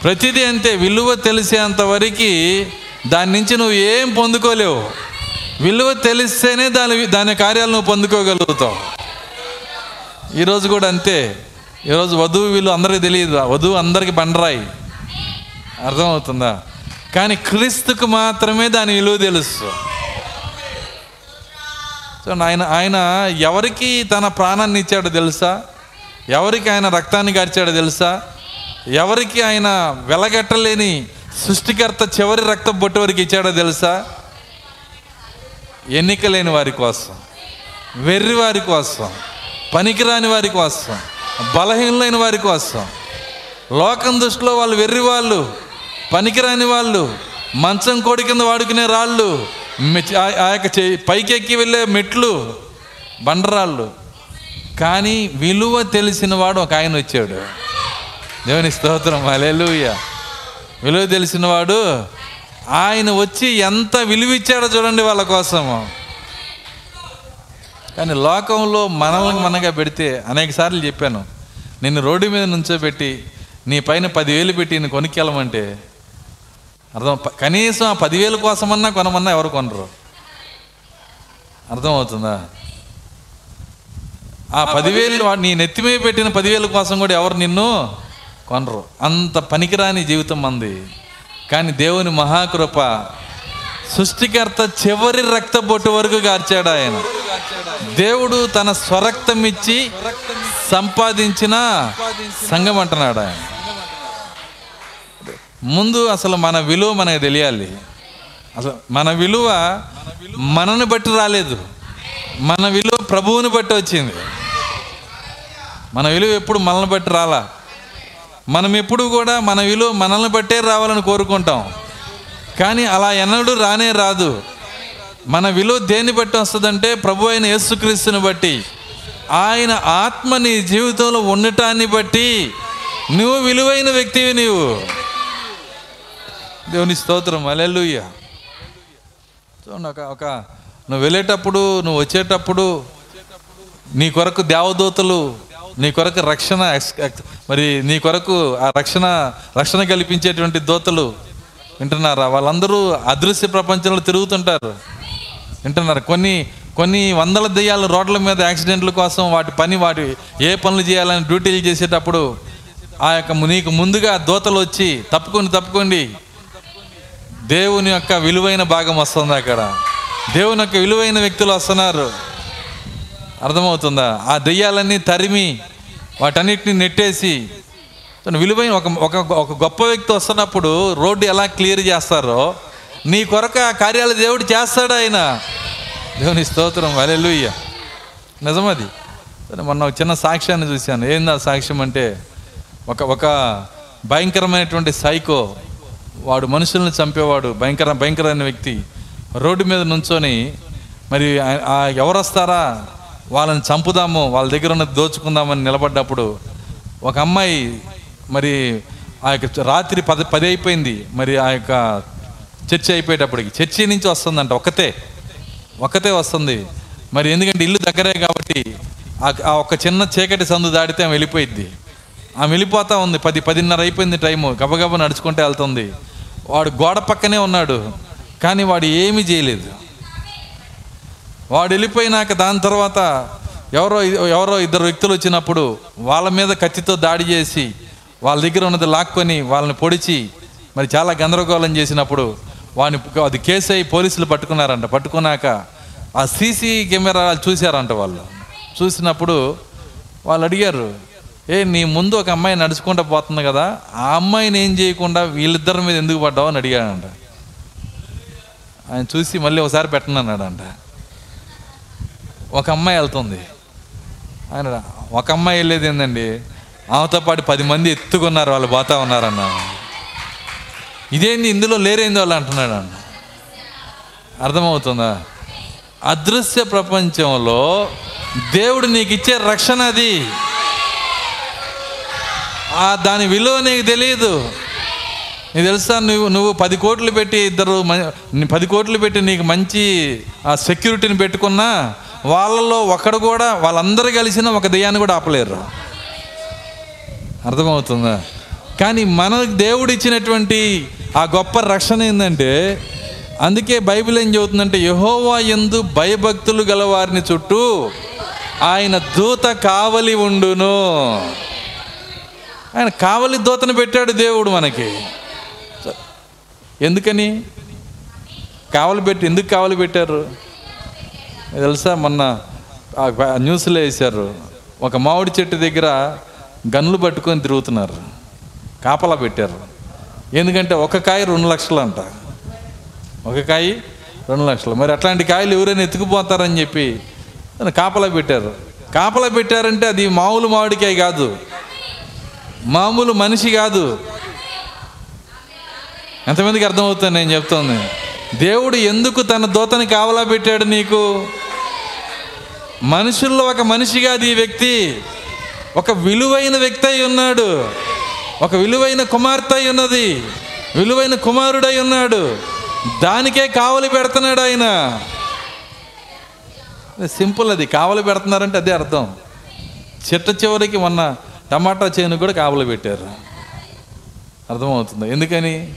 Speaker 1: ప్రతిదీ అంతే విలువ తెలిసేంత వరకు దాని నుంచి నువ్వు ఏం పొందుకోలేవు. విలువ తెలిస్తేనే దాని దాని కార్యాలు నువ్వు పొందుకోగలుగుతావు. ఈరోజు కూడా అంతే. ఈరోజు వధువు వీళ్ళు అందరికీ తెలియదు వధువు అందరికీ బండరాయి అర్థమవుతుందా? కానీ క్రీస్తుకు మాత్రమే దాని విలువ తెలుసు. సో ఆయన ఆయన ఎవరికి తన ప్రాణాన్ని ఇచ్చాడో తెలుసా? ఎవరికి ఆయన రక్తాన్ని గార్చాడో తెలుసా? ఎవరికి ఆయన వెలగట్టలేని సృష్టికర్త చివరి రక్త బొట్టు వరకు ఇచ్చాడో తెలుసా? ఎన్నిక లేని వారి కోసం వెర్రి వారి కోసం పనికిరాని వారి కోసం బలహీనులైన వారి కోసం లోకం దృష్టిలో వాళ్ళు వెర్రి వాళ్ళు పనికిరాని వాళ్ళు మంచం కోడి కింద వాడుకునే రాళ్ళు ఆ- యొక్క పైకెక్కి వెళ్ళే మెట్లు బండరాళ్ళు. కానీ విలువ తెలిసిన వాడు ఒక ఆయన వచ్చాడు. దేవుని స్తోత్రం అలెలుయ్య విలువ తెలిసిన వాడు ఆయన వచ్చి ఎంత విలువ ఇచ్చాడో చూడండి వాళ్ళ కోసము. కానీ లోకంలో మనల్ని మనగా పెడితే అనేక సార్లు చెప్పాను. నిన్ను రోడ్డు మీద నుంచోబెట్టి నీ పైన పదివేలు పెట్టి నేను కొనుక్కెళ్ళమంటే అర్థం కనీసం ఆ పదివేల కోసమన్నా కొనమన్నా ఎవరు కొనరు. అర్థమవుతుందా? ఆ పదివేలు వాడు నీ నెత్తిమే పెట్టిన పదివేల కోసం కూడా ఎవరు నిన్ను కొనరు. అంత పనికిరాని జీవితం మంది. కానీ దేవుని మహాకృప సృష్టికర్త చివరి రక్తపోటు వరకు గార్చాడు ఆయన. దేవుడు తన స్వరక్తం ఇచ్చి సంపాదించిన సంఘం అంటున్నాడు ఆయన. ముందు అసలు మన విలువ మనకు తెలియాలి. అసలు మన విలువ మనని బట్టి రాలేదు. మన విలువ ప్రభువుని బట్టి వచ్చింది. మన విలువ ఎప్పుడు మనల్ని బట్టి రాలా? మనం ఎప్పుడు కూడా మన విలువ మనల్ని బట్టే రావాలని కోరుకుంటాం. కానీ అలా ఎన్నడూ రానే రాదు. మన విలువ దేన్ని బట్టి వస్తుందంటే ప్రభు అయిన యేసుక్రీస్తుని బట్టి. ఆయన ఆత్మ నీ జీవితంలో ఉండటాన్ని బట్టి. నువ్వు విలువైన వ్యక్తివి నీవు. దేవుని స్తోత్రం. అలెలుయ్య చూడండి ఒక ఒక నువ్వు వెళ్ళేటప్పుడు నువ్వు వచ్చేటప్పుడు నీ కొరకు దేవదూతలు నీ కొరకు రక్షణ మరి నీ కొరకు ఆ రక్షణ రక్షణ కల్పించేటువంటి దూతలు వింటున్నారా? వాళ్ళందరూ అదృశ్య ప్రపంచంలో తిరుగుతుంటారు. వింటున్నారు? కొన్ని కొన్ని వందల దెయ్యాలు రోడ్ల మీద యాక్సిడెంట్ల కోసం వాటి పని వాటి ఏ పనులు చేయాలని డ్యూటీలు చేసేటప్పుడు ఆ యొక్క నీకు ముందుగా దూతలు వచ్చి తప్పుకోండి తప్పుకోండి. దేవుని యొక్క విలువైన భాగం వస్తుంది అక్కడ? దేవుని యొక్క విలువైన వ్యక్తులు వస్తున్నారు. అర్థమవుతుందా? ఆ దెయ్యాలన్నీ తరిమి వాటన్నిటిని నెట్టేసి తను విలువైన ఒక ఒక ఒక గొప్ప వ్యక్తి వస్తున్నప్పుడు రోడ్డు ఎలా క్లియర్ చేస్తారో నీ కొరకు ఆ కార్యాలు దేవుడు చేస్తాడు ఆయన. దేవుని స్తోత్రం. వలెలుయ్య నిజమది. మొన్న ఒక చిన్న సాక్ష్యాన్ని చూశాను. ఏంది ఆ సాక్ష్యం అంటే ఒక ఒక భయంకరమైనటువంటి సైకో. వాడు మనుషులను చంపేవాడు భయంకర భయంకరమైన వ్యక్తి. రోడ్డు మీద నుంచొని మరి ఎవరు వస్తారా వాళ్ళని చంపుదాము వాళ్ళ దగ్గర ఉన్నది దోచుకుందామని నిలబడ్డప్పుడు ఒక అమ్మాయి మరి ఆ యొక్క రాత్రి పది పది అయిపోయింది. మరి ఆ యొక్క చర్చి అయిపోయేటప్పటికి చర్చి నుంచి వస్తుందంట ఒకతే ఒకతే వస్తుంది. మరి ఎందుకంటే ఇల్లు దగ్గరే కాబట్టి ఆ- ఆ ఒక చిన్న చీకటి సందు దాడితే ఆమె వెళ్ళిపోయిద్ది. ఆమె వెళ్ళిపోతా ఉంది. పది పదిన్నర అయిపోయింది టైము. గబగబ నడుచుకుంటే వెళ్తుంది. వాడు గోడ పక్కనే ఉన్నాడు. కానీ వాడు ఏమీ చేయలేదు. వాడు వెళ్ళిపోయినాక దాని తర్వాత ఎవరో ఎవరో ఇద్దరు వ్యక్తులు వచ్చినప్పుడు వాళ్ళ మీద కత్తితో దాడి చేసి వాళ్ళ దగ్గర ఉన్నది లాక్కొని వాళ్ళని పొడిచి మరి చాలా గందరగోళం చేసినప్పుడు వాడిని అది కేసు అయి పోలీసులు పట్టుకున్నారంట. పట్టుకున్నాక ఆ సీసీ కెమెరా చూశారంట వాళ్ళు. చూసినప్పుడు వాళ్ళు అడిగారు ఏ నీ ముందు ఒక అమ్మాయి నడుచుకుంటూ పోతుంది కదా ఆ అమ్మాయిని ఏం చేయకుండా వీళ్ళిద్దరి మీద ఎందుకు పడ్డావు అని అడిగాడంట. ఆయన చూసి మళ్ళీ ఒకసారి పెట్టనన్నాడంట ఒక అమ్మాయి వెళ్తుంది. ఆయన ఒక అమ్మాయి వెళ్ళేది ఏంటండి ఆమెతో పాటు పది మంది ఎత్తుకున్నారు వాళ్ళు పోతా ఉన్నారన్న. ఇదేంది ఇందులో లేరేంది వాళ్ళు అంటున్నాడు అన్న అర్థమవుతుందా? అదృశ్య ప్రపంచంలో దేవుడు నీకు ఇచ్చే రక్షణ అది. ఆ దాని విలువ నీకు తెలియదు నీకు తెలుసా నువ్వు నువ్వు పది కోట్లు పెట్టి ఇద్దరు మ- పది కోట్లు పెట్టి నీకు మంచి ఆ సెక్యూరిటీని పెట్టుకున్నా వాళ్ళలో ఒకడు కూడా వాళ్ళందరూ కలిసిన ఒక దెయ్యాన్ని కూడా ఆపలేరు. అర్థమవుతుందా? కానీ మన దేవుడు ఇచ్చినటువంటి ఆ గొప్ప రక్షణ ఏంటంటే అందుకే బైబిల్ ఏం చెబుతుందంటే యహోవా ఎందు భయభక్తులు గల వారిని చుట్టూ ఆయన దూత కావలి ఉండును. ఆయన కావలి దోతను పెట్టాడు దేవుడు మనకి. ఎందుకని? కావలి పెట్టి ఎందుకు కావలి పెట్టారు? తెలుసా? మొన్న న్యూస్లో వేశారు. ఒక మామిడి చెట్టు దగ్గర గన్లు పట్టుకొని తిరుగుతున్నారు. కాపలా పెట్టారు. ఎందుకంటే ఒక కాయ రెండు లక్షలు అంట ఒక కాయ రెండు లక్షలు. మరి అట్లాంటి కాయలు ఎవరైనా ఎత్తుకుపోతారని చెప్పి కాపలా పెట్టారు. కాపలా పెట్టారంటే అది మామూలు మామిడికాయ కాదు. మామూలు మనిషి కాదు. ఎంతమందికి అర్థమవుతుంది నేను చెప్తోంది? దేవుడు ఎందుకు తన దూతని కావలా పెట్టాడు నీకు? మనుషుల్లో ఒక మనిషి కాదు ఈ వ్యక్తి. ఒక విలువైన వ్యక్తి అయి ఉన్నాడు. ఒక విలువైన కుమార్తె అయి ఉన్నది. విలువైన కుమారుడై ఉన్నాడు. దానికే కావలి పెడుతున్నాడు ఆయన. సింపుల్ అది. కావలి పెడుతున్నారంటే అదే అర్థం. చిట్ట చివరికి మొన్న టమాటా చేను కూడా కాపలు పెట్టారు. అర్థమవుతుంది? ఎందుకని?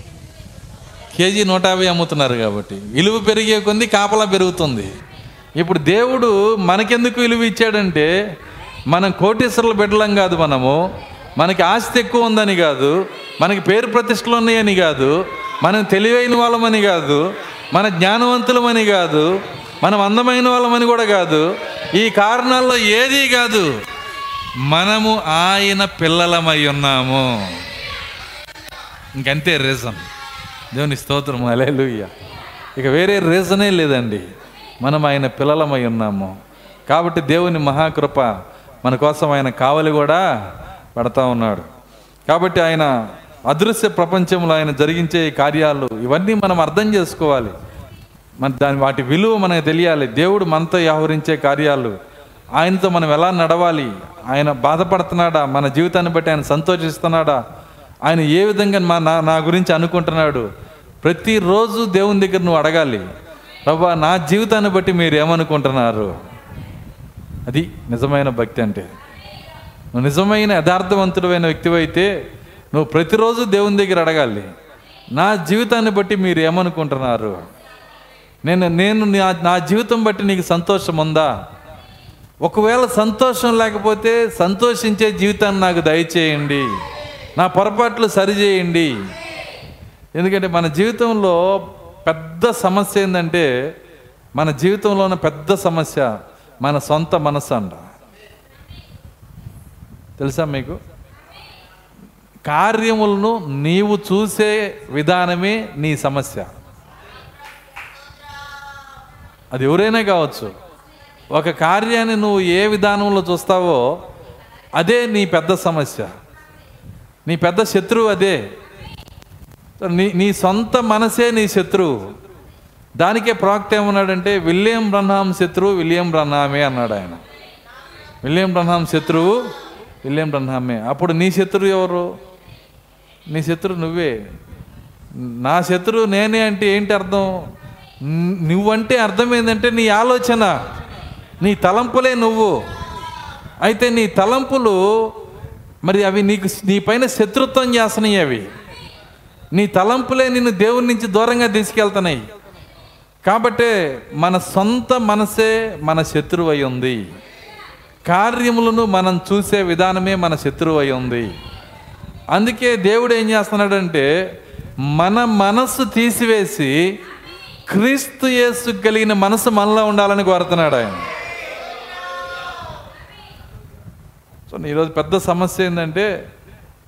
Speaker 1: కేజీ నూట యాభై అమ్ముతున్నారు కాబట్టి. విలువ పెరిగే కొంది కాపలా పెరుగుతుంది. ఇప్పుడు దేవుడు మనకెందుకు విలువ ఇచ్చాడంటే మనం కోటీశ్వరుల బిడ్డలం కాదు మనము. మనకి ఆస్తి ఎక్కువ ఉందని కాదు. మనకి పేరు ప్రతిష్టలు ఉన్నాయని కాదు. మనం తెలివైన వాళ్ళమని కాదు. మన జ్ఞానవంతులమని కాదు. మనం అందమైన వాళ్ళమని కూడా కాదు. ఈ కారణాల్లో ఏదీ కాదు. మనము ఆయన పిల్లలమై ఉన్నాము. ఇంకంతే రీజన్ దేవుని స్తోత్రం అలేలుయ్య ఇక వేరే రీజనే లేదండి. మనం ఆయన పిల్లలమై ఉన్నాము. కాబట్టి దేవుని మహాకృప మన కోసం ఆయన కావలి కూడా పడతా ఉన్నాడు. కాబట్టి ఆయన అదృశ్య ప్రపంచంలో ఆయన జరిగించే కార్యాలు ఇవన్నీ మనం అర్థం చేసుకోవాలి. మన దాని వాటి విలువ మనకు తెలియాలి. దేవుడు మనతో వ్యవహరించే కార్యాలు ఆయనతో మనం ఎలా నడవాలి? ఆయన బాధపడుతున్నాడా? మన జీవితాన్ని బట్టి ఆయన సంతోషిస్తున్నాడా? ఆయన ఏ విధంగా మా నా నా గురించి అనుకుంటున్నాడు? ప్రతిరోజు దేవుని దగ్గర నువ్వు అడగాలి. ప్రభా నా జీవితాన్ని బట్టి మీరు ఏమనుకుంటున్నారు? అది నిజమైన భక్తి అంటే. నువ్వు నిజమైన యథార్థవంతుడైన వ్యక్తివైతే నువ్వు ప్రతిరోజు దేవుని దగ్గర అడగాలి. నా జీవితాన్ని బట్టి మీరు ఏమనుకుంటున్నారు? నేను నేను నా నా జీవితం బట్టి నీకు సంతోషం ఉందా? ఒకవేళ సంతోషం లేకపోతే సంతోషించే జీవితాన్ని నాకు దయచేయండి. నా పొరపాట్లు సరిచేయండి. ఎందుకంటే మన జీవితంలో పెద్ద సమస్య ఏంటంటే మన జీవితంలో ఉన్న పెద్ద సమస్య మన సొంత మనసు అంట. తెలుసా మీకు? కార్యములను నీవు చూసే విధానమే నీ సమస్య. అది ఎవరైనా కావచ్చు. ఒక కార్యాన్ని నువ్వు ఏ విధానంలో చూస్తావో అదే నీ పెద్ద సమస్య. నీ పెద్ద శత్రువు అదే. నీ నీ సొంత మనసే నీ శత్రువు. దానికే ప్రాక్త ఏమన్నాడంటే విలియం బ్రహ్నాం శత్రువు విలియం బ్రహ్నామే అన్నాడు ఆయన. విలియం బ్రహ్నాం శత్రువు విలియం బ్రహ్నామే అప్పుడు నీ శత్రువు ఎవరు? నీ శత్రువు నువ్వే. నా శత్రువు నేనే అంటే ఏంటి అర్థం? నువ్వంటే అర్థం ఏంటంటే నీ ఆలోచన. నీ తలంపులే నువ్వు. అయితే నీ తలంపులు మరి అవి నీకు నీ పైన శత్రుత్వం చేస్తున్నాయి అవి. నీ తలంపులే నిన్ను దేవుని నుంచి దూరంగా తీసుకెళ్తున్నాయి. కాబట్టే మన సొంత మనసే మన శత్రువు అయి ఉంది. కార్యములను మనం చూసే విధానమే మన శత్రువు అయి ఉంది. అందుకే దేవుడు ఏం చేస్తున్నాడంటే మన మనస్సు తీసివేసి క్రీస్తు యేసు కలిగిన మనసు మనలో ఉండాలని కోరుతున్నాడు ఆయన. సో ఈరోజు పెద్ద సమస్య ఏంటంటే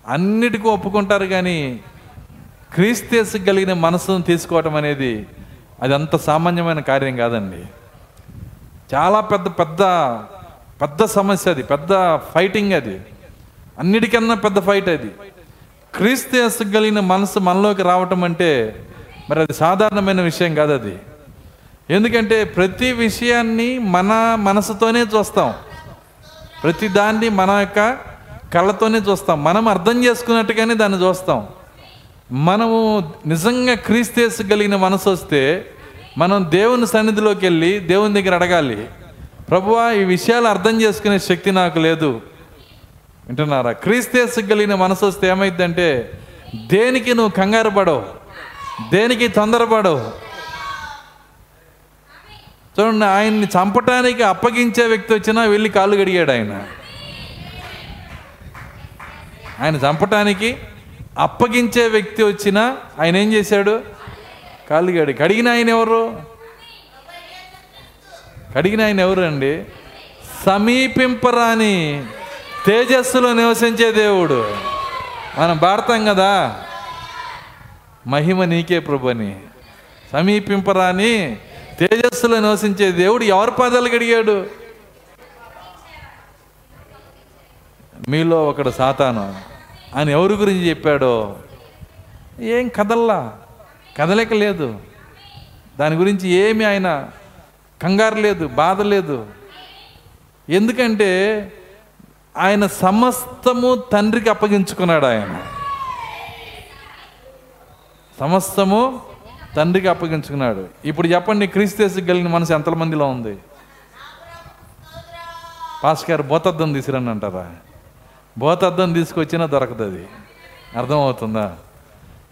Speaker 1: అన్నిటికీ ఒప్పుకుంటారు కానీ క్రీస్తు కలిగిన మనసును తీసుకోవటం అనేది అది అంత సామాన్యమైన కార్యం కాదండి. చాలా పెద్ద పెద్ద పెద్ద సమస్య అది పెద్ద ఫైటింగ్ అది. అన్నిటికన్నా పెద్ద ఫైట్ అది. క్రీస్తు కలిగిన మనసు మనలోకి రావటం అంటే మరి అది సాధారణమైన విషయం కాదు అది. ఎందుకంటే ప్రతి విషయాన్ని మన మనసుతోనే చూస్తాం. ప్రతి దాన్ని మన యొక్క కళ్ళతోనే చూస్తాం. మనం అర్థం చేసుకున్నట్టుగానే దాన్ని చూస్తాం. మనము నిజంగా క్రీస్తేసు కలిగిన మనసు వస్తే మనం దేవుని సన్నిధిలోకి వెళ్ళి దేవుని దగ్గర అడగాలి. ప్రభువా ఈ విషయాలు అర్థం చేసుకునే శక్తి నాకు లేదు. వింటున్నారా? క్రీస్తేసు కలిగిన మనసు వస్తే ఏమైందంటే దేనికి నువ్వు కంగారు పడవు. దేనికి తొందరపడవు. చూడండి ఆయన్ని చంపటానికి అప్పగించే వ్యక్తి వచ్చినా వెళ్ళి కాళ్ళు గడిగాడు ఆయన. ఆయన చంపటానికి అప్పగించే వ్యక్తి వచ్చినా ఆయన ఏం చేశాడు? కాళ్ళు గడి కడిగిన ఆయన ఎవరు? కడిగిన ఆయన ఎవరు అండి? సమీపింపరాని తేజస్సులో నివసించే దేవుడు. మనం భారతం కదా? మహిమ నీకే ప్రభుని. సమీపింపరాని తేజస్సులో నివసించే దేవుడు ఎవరి పాదాలు గడిగాడు మీలో ఒకడు సాతాను. ఆయన ఎవరి గురించి చెప్పాడో? ఏం కదల్లా? కదలిక లేదు. దాని గురించి ఏమి ఆయన కంగారు లేదు బాధ లేదు. ఎందుకంటే ఆయన సమస్తము తండ్రికి అప్పగించుకున్నాడు ఆయన. సమస్తము తండ్రికి అప్పగించుకున్నాడు. ఇప్పుడు చెప్పండి క్రీస్తు కలిగిన మనసు ఎంతమందిలో ఉంది? పాస్ గారు బోతద్దం తీసుకురండి అంటారా? బోతద్దం తీసుకొచ్చినా దొరకదు అది. అర్థమవుతుందా?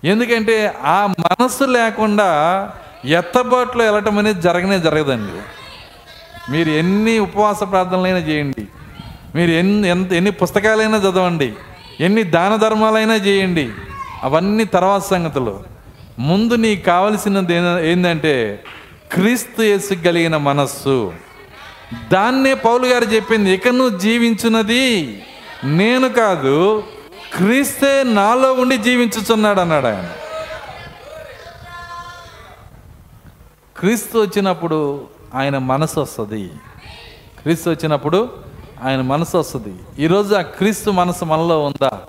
Speaker 1: ఎందుకంటే ఆ మనస్సు లేకుండా ఎత్తబాట్లో వెళ్ళటం అనేది జరగనే జరగదండి. మీరు ఎన్ని ఉపవాస ప్రార్థనలైనా చేయండి. మీరు ఎన్ని ఎంత ఎన్ని పుస్తకాలైనా చదవండి. ఎన్ని దాన ధర్మాలైనా చేయండి. అవన్నీ తర్వాత సంగతులు. ముందు నీకు కావలసినది ఏన- ఏంటంటే క్రీస్తు యేసు కలిగిన మనస్సు. దాన్నే పౌలు గారు చెప్పింది ఇక నువ్వు జీవించున్నది నేను కాదు క్రీస్తే నాలో ఉండి జీవించుచున్నాడు అన్నాడు ఆయన. క్రీస్తు వచ్చినప్పుడు ఆయన మనసు వస్తుంది. క్రీస్తు వచ్చినప్పుడు ఆయన మనసు వస్తుంది. ఈరోజు ఆ క్రీస్తు మనసు మనలో ఉందా?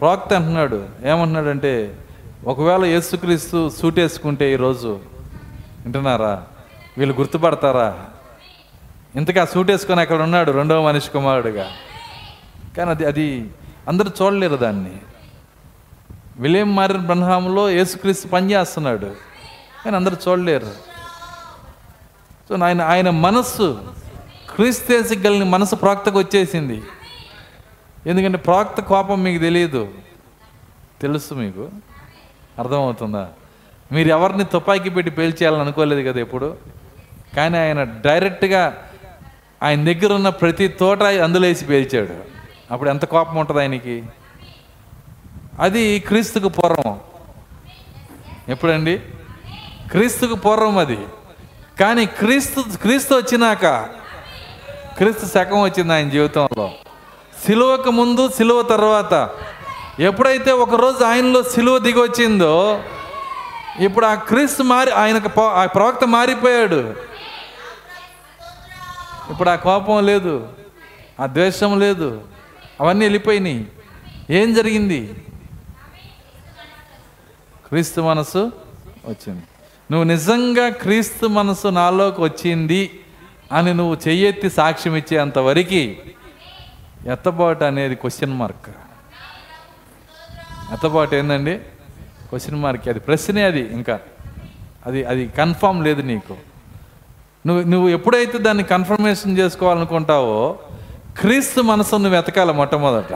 Speaker 1: ప్రాక్త అంటున్నాడు ఏమంటున్నాడంటే ఒకవేళ యేసుక్రీస్తు సూట్ వేసుకుంటే ఈరోజు వింటున్నారా? వీళ్ళు గుర్తుపడతారా? ఇంతకా సూట్ వేసుకొని అక్కడ ఉన్నాడు రెండవ మనిషి కుమారుడుగా. కానీ అది అది అందరూ చూడలేరు దాన్ని. విలియం మారిన బ్రహ్మంలో యేసుక్రీస్తు పనిచేస్తున్నాడు కానీ అందరూ చూడలేరు. సో ఆయన ఆయన మనస్సు క్రీస్తేసి కలిగిన మనసు ప్రాక్తకు వచ్చేసింది. ఎందుకంటే ప్రాక్త కోపం మీకు తెలియదు తెలుసు మీకు. అర్థమవుతుందా? మీరు ఎవరిని తుపాకీ పెట్టి పేల్చేయాలని అనుకోలేదు కదా ఎప్పుడు? కానీ ఆయన డైరెక్ట్గా ఆయన దగ్గర ఉన్న ప్రతి తోట అందులో వేసి పేల్చాడు. అప్పుడు ఎంత కోపం ఉంటుంది ఆయనకి? అది క్రీస్తుకు పూర్వం. ఎప్పుడండి? క్రీస్తుకు పూర్వం అది. కానీ క్రీస్తు క్రీస్తు వచ్చినాక క్రీస్తు శకం వచ్చింది ఆయన జీవితంలో. సిలువకు ముందు సిలువ తర్వాత ఎప్పుడైతే ఒకరోజు ఆయనలో సిలువ దిగొచ్చిందో ఇప్పుడు ఆ క్రీస్తు మారి ఆయనకు ఆ ప్రవక్త మారిపోయాడు. ఇప్పుడు ఆ కోపం లేదు ఆ ద్వేషం లేదు అవన్నీ వెళ్ళిపోయినాయి. ఏం జరిగింది? క్రీస్తు మనసు వచ్చింది. నువ్వు నిజంగా క్రీస్తు మనసు నాలోకి వచ్చింది అని నువ్వు చెయ్యెత్తి సాక్ష్యం ఇచ్చేంతవరకు ఎత్తబాటు అనేది క్వశ్చన్ మార్క్ ఎంతపాటు ఏందండి? క్వశ్చన్ మార్క్ అది. ప్రశ్నే అది ఇంకా. అది అది కన్ఫామ్ లేదు నీకు. నువ్వు నువ్వు ఎప్పుడైతే దాన్ని కన్ఫర్మేషన్ చేసుకోవాలనుకుంటావో క్రీస్తు మనసు నువ్వు వెతకాలి మొట్టమొదట.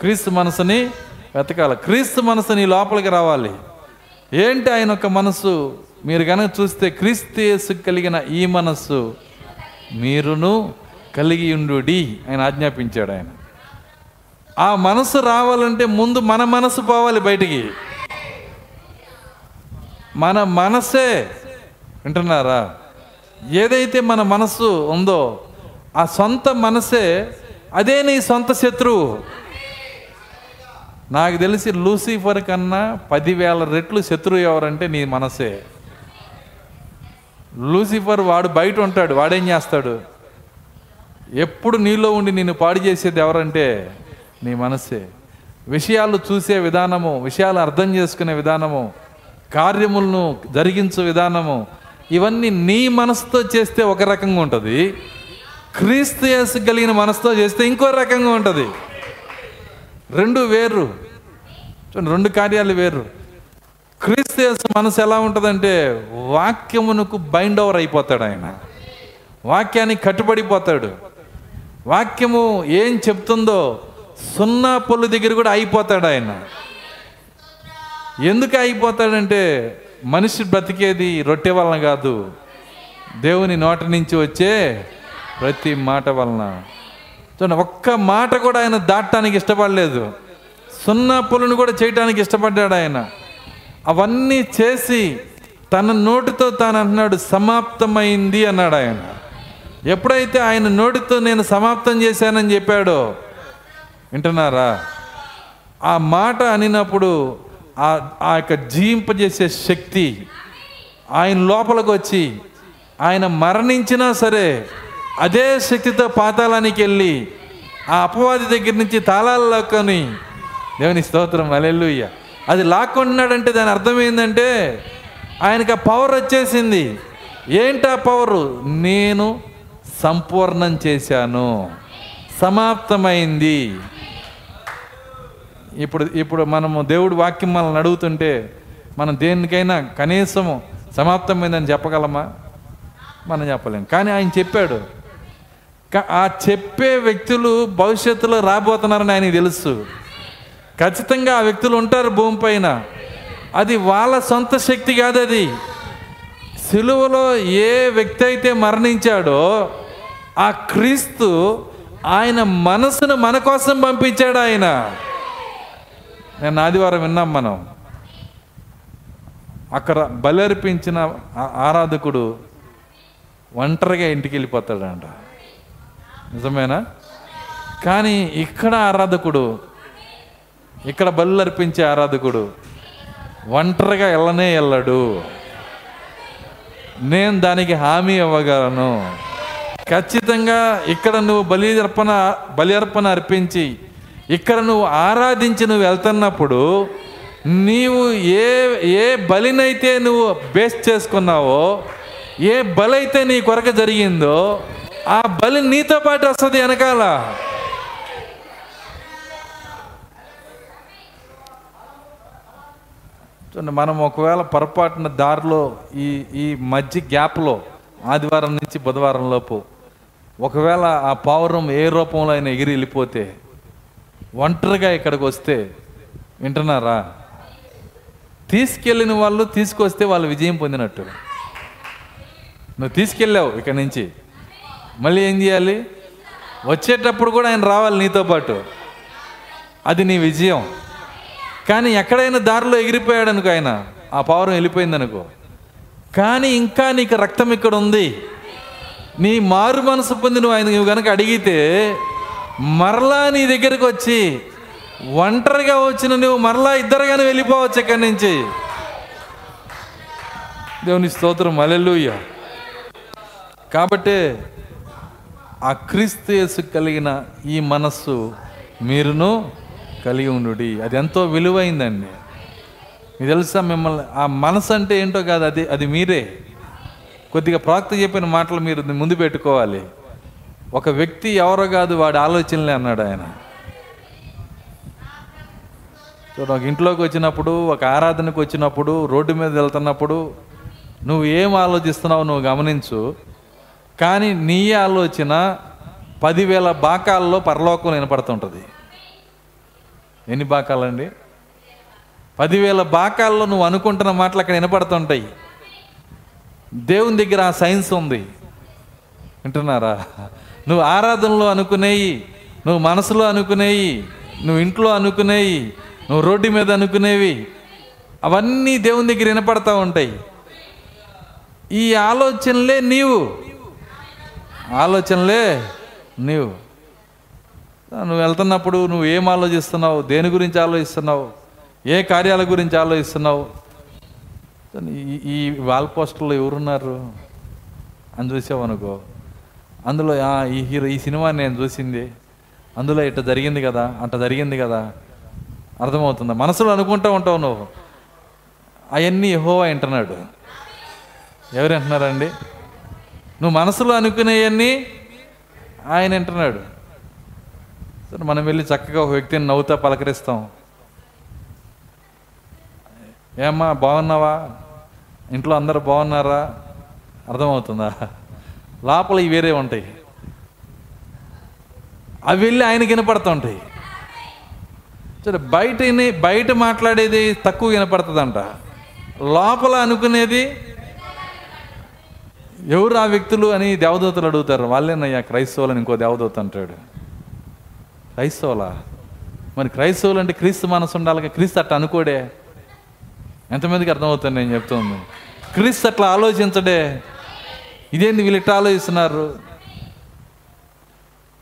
Speaker 1: క్రీస్తు మనసుని వెతకాలి. క్రీస్తు మనసు నీ లోపలికి రావాలి. ఏంటి ఆయన యొక్క మనసు? మీరు కనుక చూస్తే క్రీస్తు కలిగిన ఈ మనస్సు మీరును కలిగి ఉండు ఆయన ఆజ్ఞాపించాడు ఆయన. ఆ మనసు రావాలంటే ముందు మన మనసు పోవాలి బయటికి. మన మనసే వింటున్నారా? ఏదైతే మన మనసు ఉందో ఆ సొంత మనసే అదే నీ సొంత శత్రువు. నాకు తెలిసి లూసిఫర్ కన్నా పదివేల రెట్లు శత్రువు ఎవరంటే నీ మనసే. లూసిఫర్ వాడు బయట ఉంటాడు వాడేం చేస్తాడు? ఎప్పుడు నీలో ఉండి నిన్ను పాడు చేసేది ఎవరంటే నీ మనసే. విషయాలు చూసే విధానము విషయాలు అర్థం చేసుకునే విధానము కార్యములను జరిగించే విధానము ఇవన్నీ నీ మనసుతో చేస్తే ఒక రకంగా ఉంటుంది. క్రీస్తు యేసు కలిగిన మనసుతో చేస్తే ఇంకో రకంగా ఉంటుంది. రెండు వేరు. చూడండి రెండు కార్యాలు వేరు. క్రీస్తు యేసు మనసు ఎలా ఉంటుందంటే వాక్యమునకు బైండ్ ఓవర్ అయిపోతాడు ఆయన. వాక్యానికి కట్టుబడిపోతాడు. వాక్యము ఏం చెప్తుందో సున్నా పొల్లు దగ్గర కూడా అయిపోతాడు ఆయన. ఎందుకు అయిపోతాడంటే మనిషి బ్రతికేది రొట్టె వలన కాదు. దేవుని నోట నుంచి వచ్చే ప్రతి మాట వలన. చూడండి ఒక్క మాట కూడా ఆయన దాటడానికి ఇష్టపడలేదు. సున్నా పొలను కూడా చేయడానికి ఇష్టపడ్డాడు ఆయన. అవన్నీ చేసి తన నోటితో తాను అంటున్నాడు సమాప్తమైంది అన్నాడు ఆయన. ఎప్పుడైతే ఆయన నోటితో నేను సమాప్తం చేశానని చెప్పాడో వింటున్నారా? ఆ మాట అనినప్పుడు ఆ ఆ యొక్క జీవింపజేసే శక్తి ఆయన లోపలికి వచ్చి ఆయన మరణించినా సరే అదే శక్తితో పాతాళానికి వెళ్ళి ఆ అపవాది దగ్గర నుంచి తాళాలు లాక్కొని దేవుని స్తోత్రం అలెల్లుయ్య అది లాక్కుంటున్నాడంటే దాని అర్థం ఏంటంటే ఆయనకి ఆ పవర్ వచ్చేసింది. ఏంటి ఆ పవరు నేను సంపూర్ణం చేశాను. సమాప్తమైంది. ఇప్పుడు ఇప్పుడు మనము దేవుడు వాక్యం మనల్ని అడుగుతుంటే మనం దేనికైనా కనీసము సమాప్తమైందని చెప్పగలమా? మనం చెప్పలేం. కానీ ఆయన చెప్పాడు. ఆ చెప్పే వ్యక్తులు భవిష్యత్తులో రాబోతున్నారని ఆయనకి తెలుసు. ఖచ్చితంగా ఆ వ్యక్తులు ఉంటారు భూమిపైన అది వాళ్ళ సొంత శక్తి కాదు అది. సిలువలో ఏ వ్యక్తి అయితే మరణించాడో ఆ క్రీస్తు ఆయన మనసును మన కోసం పంపించాడు ఆయన. నేను ఆదివారం విన్నాం మనం. అక్కడ బలర్పించిన ఆరాధకుడు ఒంటరిగా ఇంటికి వెళ్ళిపోతాడంట నిజమేనా? కానీ ఇక్కడ ఆరాధకుడు ఇక్కడ బలు అర్పించే ఆరాధకుడు ఒంటరిగా వెళ్ళనే వెళ్ళడు నేను దానికి హామీ ఇవ్వగలను. ఖచ్చితంగా ఇక్కడ నువ్వు బలి అర్పణ బలి అర్పణ అర్పించి ఇక్కడ నువ్వు ఆరాధించి నువ్వు వెళ్తున్నప్పుడు నీవు ఏ ఏ బలినైతే నువ్వు బేస్ చేసుకున్నావో ఏ బలి అయితే నీ కొరకు జరిగిందో ఆ బలి నీతో పాటు వస్తుంది వెనకాల. చూడండి మనం ఒకవేళ పొరపాటున దారిలో ఈ ఈ మధ్య గ్యాప్లో ఆదివారం నుంచి బుధవారం లోపు ఒకవేళ ఆ పావురం ఏ రూపంలో అయినా ఎగిరి వెళ్ళిపోతే ఒంటరిగా ఇక్కడికి వస్తే వింటున్నారా? తీసుకెళ్ళిన వాళ్ళు తీసుకొస్తే వాళ్ళు విజయం పొందినట్టు. నువ్వు తీసుకెళ్ళావు ఇక్కడి నుంచి. మళ్ళీ ఏం చేయాలి? వచ్చేటప్పుడు కూడా ఆయన రావాలి నీతో పాటు. అది నీ విజయం. కానీ ఎక్కడైనా దారిలో ఎగిరిపోయాడు అనుకో ఆయన. ఆ పావురం వెళ్ళిపోయింది అనుకో. కానీ ఇంకా నీకు రక్తం ఇక్కడ ఉంది. నీ మారు మనసు పొంది నువ్వు ఆయన నువ్వు కనుక అడిగితే మరలా నీ దగ్గరికి వచ్చి ఒంటరిగా వచ్చిన నువ్వు మరలా ఇద్దరుగానే వెళ్ళిపోవచ్చు ఇక్కడి నుంచి. దేవుని స్తోత్రం. అలెలుయ్య కాబట్టి ఆ క్రీస్తు కలిగిన ఈ మనస్సు మీరును కలిగి ఉండుడి. అది ఎంతో విలువైందండి. మీకు తెలుసా మిమ్మల్ని ఆ మనసు అంటే ఏంటో కాదు అది అది మీరే. కొద్దిగా ప్రాక్త చెప్పిన మాటలు మీరు ముందు పెట్టుకోవాలి. ఒక వ్యక్తి ఎవరో కాదు వాడి ఆలోచనలే అన్నాడు ఆయన. చూడ ఒక ఇంట్లోకి వచ్చినప్పుడు ఒక ఆరాధనకు వచ్చినప్పుడు రోడ్డు మీద వెళ్తున్నప్పుడు నువ్వు ఏం ఆలోచిస్తున్నావు నువ్వు గమనించు. కానీ నీ ఆలోచన పదివేల బాకాల్లో పరలోకం వినపడుతుంటుంది. ఎన్ని బాకాలండి? పదివేల బాకాల్లో నువ్వు అనుకుంటున్న మాటలు అక్కడ వినపడుతుంటాయి. దేవుని దగ్గర ఆ సైన్స్ ఉంది. వింటున్నారా? నువ్వు ఆరాధనలో అనుకునేయి నువ్వు మనసులో అనుకునేయి నువ్వు ఇంట్లో అనుకునేయి నువ్వు రోడ్డు మీద అనుకునేవి అవన్నీ దేవుని దగ్గర వినపడతా ఉంటాయి. ఈ ఆలోచనలే నీవు. ఆలోచనలే నీవు. నువ్వు వెళ్తున్నప్పుడు నువ్వు ఏం ఆలోచిస్తున్నావు? దేని గురించి ఆలోచిస్తున్నావు? ఏ కార్యాల గురించి ఆలోచిస్తున్నావు? ఈ ఈ వాల్ పోస్టర్లో ఎవరున్నారు? అని చూసావనుకో. అందులో ఈ హీరో ఈ సినిమా నేను చూసింది. అందులో ఇట్ట జరిగింది కదా అంట జరిగింది కదా. అర్థమవుతుందా? మనసులో అనుకుంటూ ఉంటావు నువ్వు. అవన్నీ యహోవా అంటున్నాడు ఎవరు అంటున్నారండి నువ్వు మనసులో అనుకునేవన్నీ ఆయన వింటున్నాడు. సరే మనం వెళ్ళి చక్కగా ఒక వ్యక్తిని నవ్వుతా పలకరిస్తాం. ఏమ్మా బాగున్నావా? ఇంట్లో అందరు బాగున్నారా? అర్థమవుతుందా? లోపల ఇవి వేరే ఉంటాయి. అవి వెళ్ళి ఆయనకి వినపడుతుంటాయి. సరే బయట బయట మాట్లాడేది తక్కువ వినపడుతుందంట. లోపల అనుకునేది ఎవరు ఆ వ్యక్తులు అని దేవదూతలు అడుగుతారు. వాళ్ళేనయ్యా క్రైస్తవులని ఇంకో దేవదూత అంటాడు. క్రైస్తవులా? మరి క్రైస్తవులు అంటే క్రీస్తు మనసు ఉండాలి క్రీస్తు అట్లా అనుకోడే? ఎంతమందికి అర్థమవుతుంది నేను చెప్తుంది? క్రీస్తు అట్లా ఆలోచించడే? ఇదేంది వీళ్ళు ఇట్లా ఆలోచిస్తున్నారు?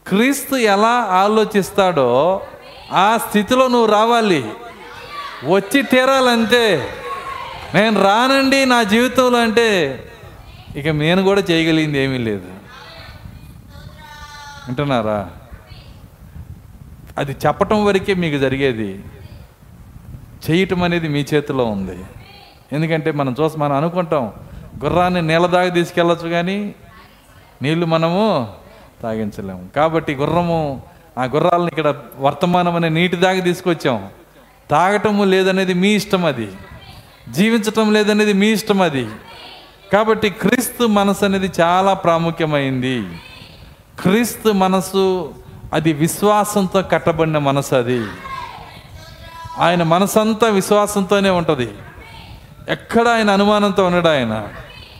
Speaker 1: క్రీస్తు ఎలా ఆలోచిస్తాడో ఆ స్థితిలో నువ్వు రావాలి. వచ్చి తీరాలంతే. నేను రానండి నా జీవితంలో అంటే ఇక నేను కూడా చేయగలిగింది ఏమీ లేదు. వింటున్నారా? అది చెప్పటం వరకే మీకు జరిగేది. చేయటం అనేది మీ చేతిలో ఉంది. ఎందుకంటే మనం చూసి మనం అనుకుంటాం గుర్రాన్ని నీళ్ళ దాకా తీసుకెళ్ళచ్చు కానీ నీళ్ళు మనము తాగించలేము. కాబట్టి గుర్రము ఆ గుర్రాలను ఇక్కడ వర్తమానం అనే నీటి దాకా తీసుకొచ్చాం. తాగటము లేదనేది మీ ఇష్టం అది. జీవించటం లేదనేది మీ ఇష్టం అది. కాబట్టి క్రీస్తు మనసు అనేది చాలా ప్రాముఖ్యమైంది. క్రీస్తు మనసు అది విశ్వాసంతో కట్టబడిన మనసు అది. ఆయన మనసంతా విశ్వాసంతోనే ఉంటుంది. ఎక్కడ ఆయన అనుమానంతో ఉన్నాడు ఆయన.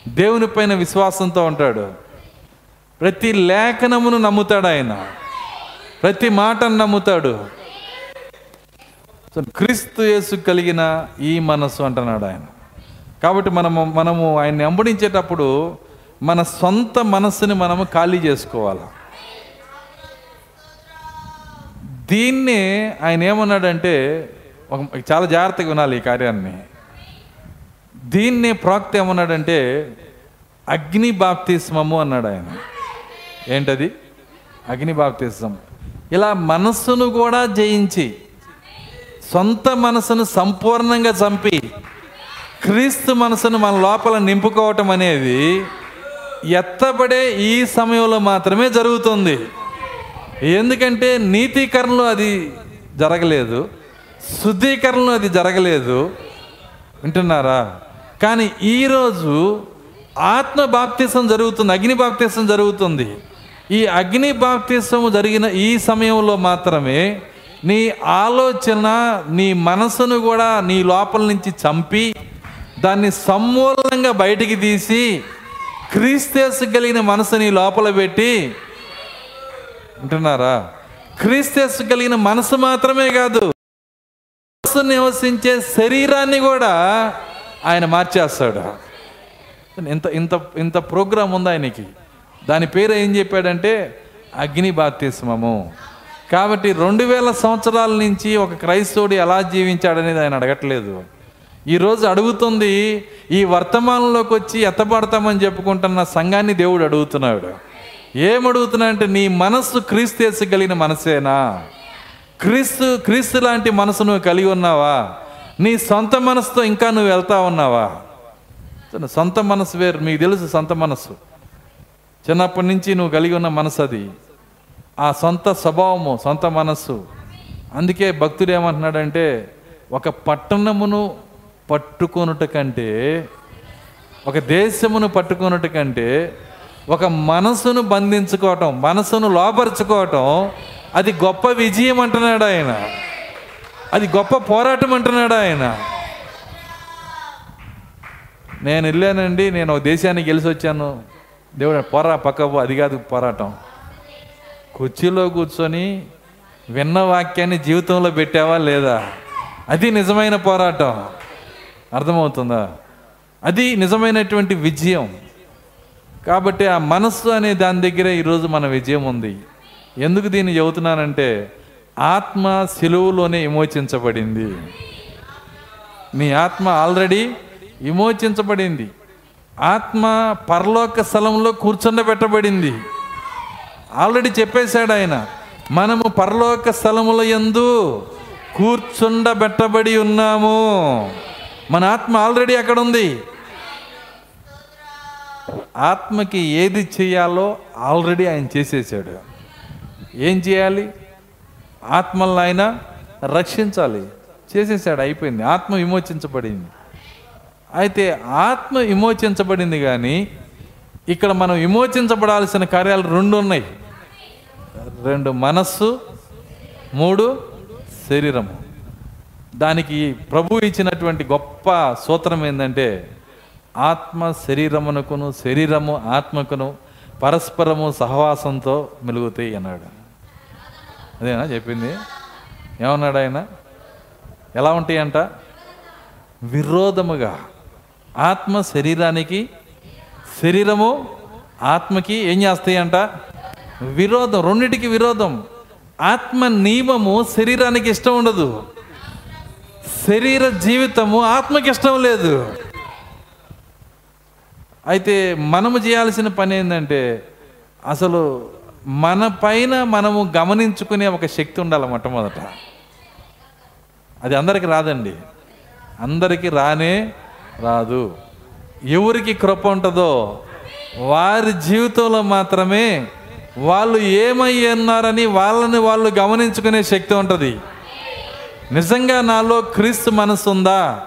Speaker 1: దేవుని పైన విశ్వాసంతో ఉంటాడు. ప్రతి లేఖనమును నమ్ముతాడు ఆయన. ప్రతి మాటను నమ్ముతాడు. సో క్రీస్తు యేసు కలిగిన ఈ మనస్సు అంటున్నాడు ఆయన. కాబట్టి మనము మనము ఆయన్ని అంబడించేటప్పుడు మన సొంత మనస్సుని మనము ఖాళీ చేసుకోవాలి? దీన్ని ఆయన ఏమన్నాడంటే ఒక చాలా జాగ్రత్తగా వినాలి ఈ కార్యాన్ని. దీన్ని ప్రాక్త ఏమన్నాడంటే అగ్ని బాప్తిస్మము అన్నాడు ఆయన. ఏంటది? అగ్ని బాప్తిస్మం ఇలా మనస్సును కూడా జయించి సొంత మనసును సంపూర్ణంగా చంపి క్రీస్తు మనసును మన లోపల నింపుకోవటం అనేది ఎత్తబడే ఈ సమయంలో మాత్రమే జరుగుతుంది. ఎందుకంటే నీతీకరణలో అది జరగలేదు శుద్ధీకరణలో అది జరగలేదు. వింటున్నారా? కానీ ఈరోజు ఆత్మ బాప్తీసం జరుగుతుంది అగ్ని బాప్తీసం జరుగుతుంది. ఈ అగ్ని బాప్తీసం జరిగిన ఈ సమయంలో మాత్రమే నీ ఆలోచన నీ మనసును కూడా నీ లోపల నుంచి చంపి దాన్ని సమూలంగా బయటికి తీసి క్రీస్తేసు కలిగిన మనసు నీ లోపల పెట్టి అంటున్నారా క్రీస్తేసు కలిగిన మనసు మాత్రమే కాదు మనసు నివసించే శరీరాన్ని కూడా ఆయన మార్చేస్తాడు. ఇంత ఇంత ఇంత ప్రోగ్రాం ఉంది ఆయనకి. దాని పేరు ఏం చెప్పాడంటే అగ్ని బాప్తిస్మము. కాబట్టి రెండు వేల సంవత్సరాల నుంచి ఒక క్రైస్తవుడు ఎలా జీవించాడనేది ఆయన అడగట్లేదు. ఈరోజు అడుగుతుంది ఈ వర్తమానంలోకి వచ్చి ఎత్తపడతామని చెప్పుకుంటున్న సంఘాన్ని దేవుడు అడుగుతున్నాడు. ఏమడుగుతున్నా అంటే నీ మనస్సు క్రీస్తు కలిగిన మనసేనా? క్రీస్తు క్రీస్తు లాంటి మనసు నువ్వు కలిగి ఉన్నావా? నీ సొంత మనసుతో ఇంకా నువ్వు వెళ్తా ఉన్నావా? సొంత మనసు వేరు మీకు తెలుసు సొంత మనసు. చిన్నప్పటి నుంచి నువ్వు కలిగి ఉన్న మనసు అది. ఆ సొంత స్వభావము సొంత మనస్సు అందుకే భక్తుడు ఏమంటున్నాడంటే ఒక పట్టణమును పట్టుకొనుట కంటే ఒక దేశమును పట్టుకొనుట కంటే ఒక మనసును బంధించుకోవటం మనసును లోపరుచుకోవటం అది గొప్ప విజయం అంటున్నాడు ఆయన. అది గొప్ప పోరాటం అంటున్నాడు ఆయన. నేను వెళ్ళానండి నేను ఒక దేశానికి గెలిచి వచ్చాను. దేవుడు పోరా పక్క అది కాదు పోరాటం. కుర్చీలో కూర్చొని విన్న వాక్యాన్ని జీవితంలో పెట్టావా లేదా? అది నిజమైన పోరాటం. అర్థమవుతుందా? అది నిజమైనటువంటి విజయం. కాబట్టి ఆ మనస్సు అనే దాని దగ్గరే ఈరోజు మన విజయం ఉంది. ఎందుకు దీన్ని చెబుతున్నానంటే ఆత్మ సెలవులోనే విమోచించబడింది. నీ ఆత్మ ఆల్రెడీ విమోచించబడింది. ఆత్మ పరలోక స్థలంలో కూర్చుండబెట్టబడింది ఆల్రెడీ చెప్పేశాడు ఆయన మనము పరలోక స్థలముల ఎందు కూర్చుండబెట్టబడి ఉన్నాము. మన ఆత్మ ఆల్రెడీ అక్కడ ఉంది ఆత్మకి ఏది చేయాలో ఆల్రెడీ ఆయన చేసేసాడు ఏం చేయాలి? ఆత్మలను ఆయన రక్షించాలి. చేసేసాడు అయిపోయింది. ఆత్మ విమోచించబడింది. అయితే ఆత్మ విమోచించబడింది కానీ ఇక్కడ మనం విమోచించబడాల్సిన కార్యాలు రెండు ఉన్నాయి రెండు మనస్సు మూడు శరీరము దానికి ప్రభు ఇచ్చినటువంటి గొప్ప సూత్రం ఏంటంటే ఆత్మ శరీరమునకును శరీరము ఆత్మకును పరస్పరము సహవాసంతో మెలుగుతాయి అన్నాడు. అదేనా చెప్పింది? ఏమన్నాడు ఆయన? ఎలా ఉంటాయంట? విరోధముగా. ఆత్మ శరీరానికి శరీరము ఆత్మకి ఏం చేస్తాయంట? విరోధం రెండిటికి విరోధం. ఆత్మ నియమము శరీరానికి ఇష్టం ఉండదు. శరీర జీవితము ఆత్మకి ఇష్టం లేదు. అయితే మనము చేయాల్సిన పని ఏంటంటే అసలు మన పైన మనము గమనించుకునే ఒక శక్తి ఉండాలి మొట్టమొదట. అది అందరికీ రాదండి. అందరికీ రానే రాదు. ఎవరికి కృప ఉంటుందో వారి జీవితంలో మాత్రమే వాళ్ళు ఏమై ఉన్నారని వాళ్ళని వాళ్ళు గమనించుకునే శక్తి ఉంటుంది. నిజంగా నాలో క్రీస్తు మనసు ఉందా?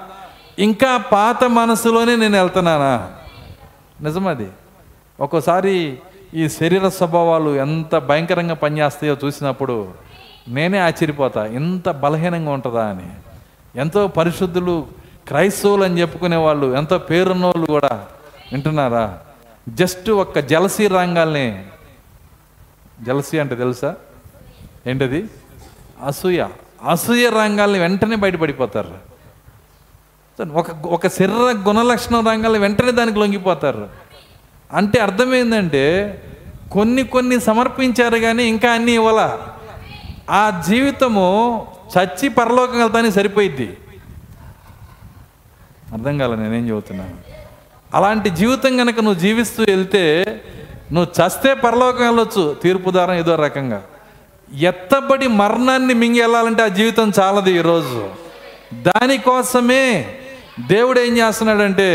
Speaker 1: ఇంకా పాత మనసులోనే నేను వెళ్తున్నానా? నిజమది ఒక్కోసారి ఈ శరీర స్వభావాలు ఎంత భయంకరంగా పనిచేస్తాయో చూసినప్పుడు నేనే ఆశ్చర్యపోతా. ఇంత బలహీనంగా ఉంటుందా అని. ఎంతో పరిశుద్ధులు క్రైస్తవులు అని చెప్పుకునే వాళ్ళు ఎంతో పేరున్న వాళ్ళు కూడా వింటున్నారా? జస్ట్ ఒక్క జలసీ రంగాల్ని జలసీ అంటే తెలుసా? ఏంటది? అసూయ. అసూయ రంగాల్ని వెంటనే బయటపడిపోతారు. ఒక ఒక శరీర గుణలక్షణ రంగాల్ని వెంటనే దానికి లొంగిపోతారు. అంటే అర్థమైందంటే కొన్ని కొన్ని సమర్పించారు కానీ ఇంకా అన్నీ ఇవ్వాల? ఆ జీవితము చచ్చి పరలోకం వెళ్తానికి సరిపోయిద్ది. అర్థం కాల నేనేం చెబుతున్నాను అలాంటి జీవితం కనుక నువ్వు జీవిస్తూ వెళ్తే నువ్వు చస్తే పరలోకం వెళ్ళొచ్చు తీర్పుదారం ఏదో రకంగా. ఎత్తబడి మరణాన్ని మింగి వెళ్ళాలంటే ఆ జీవితం చాలదు ఈరోజు. దానికోసమే దేవుడు ఏం చేస్తున్నాడంటే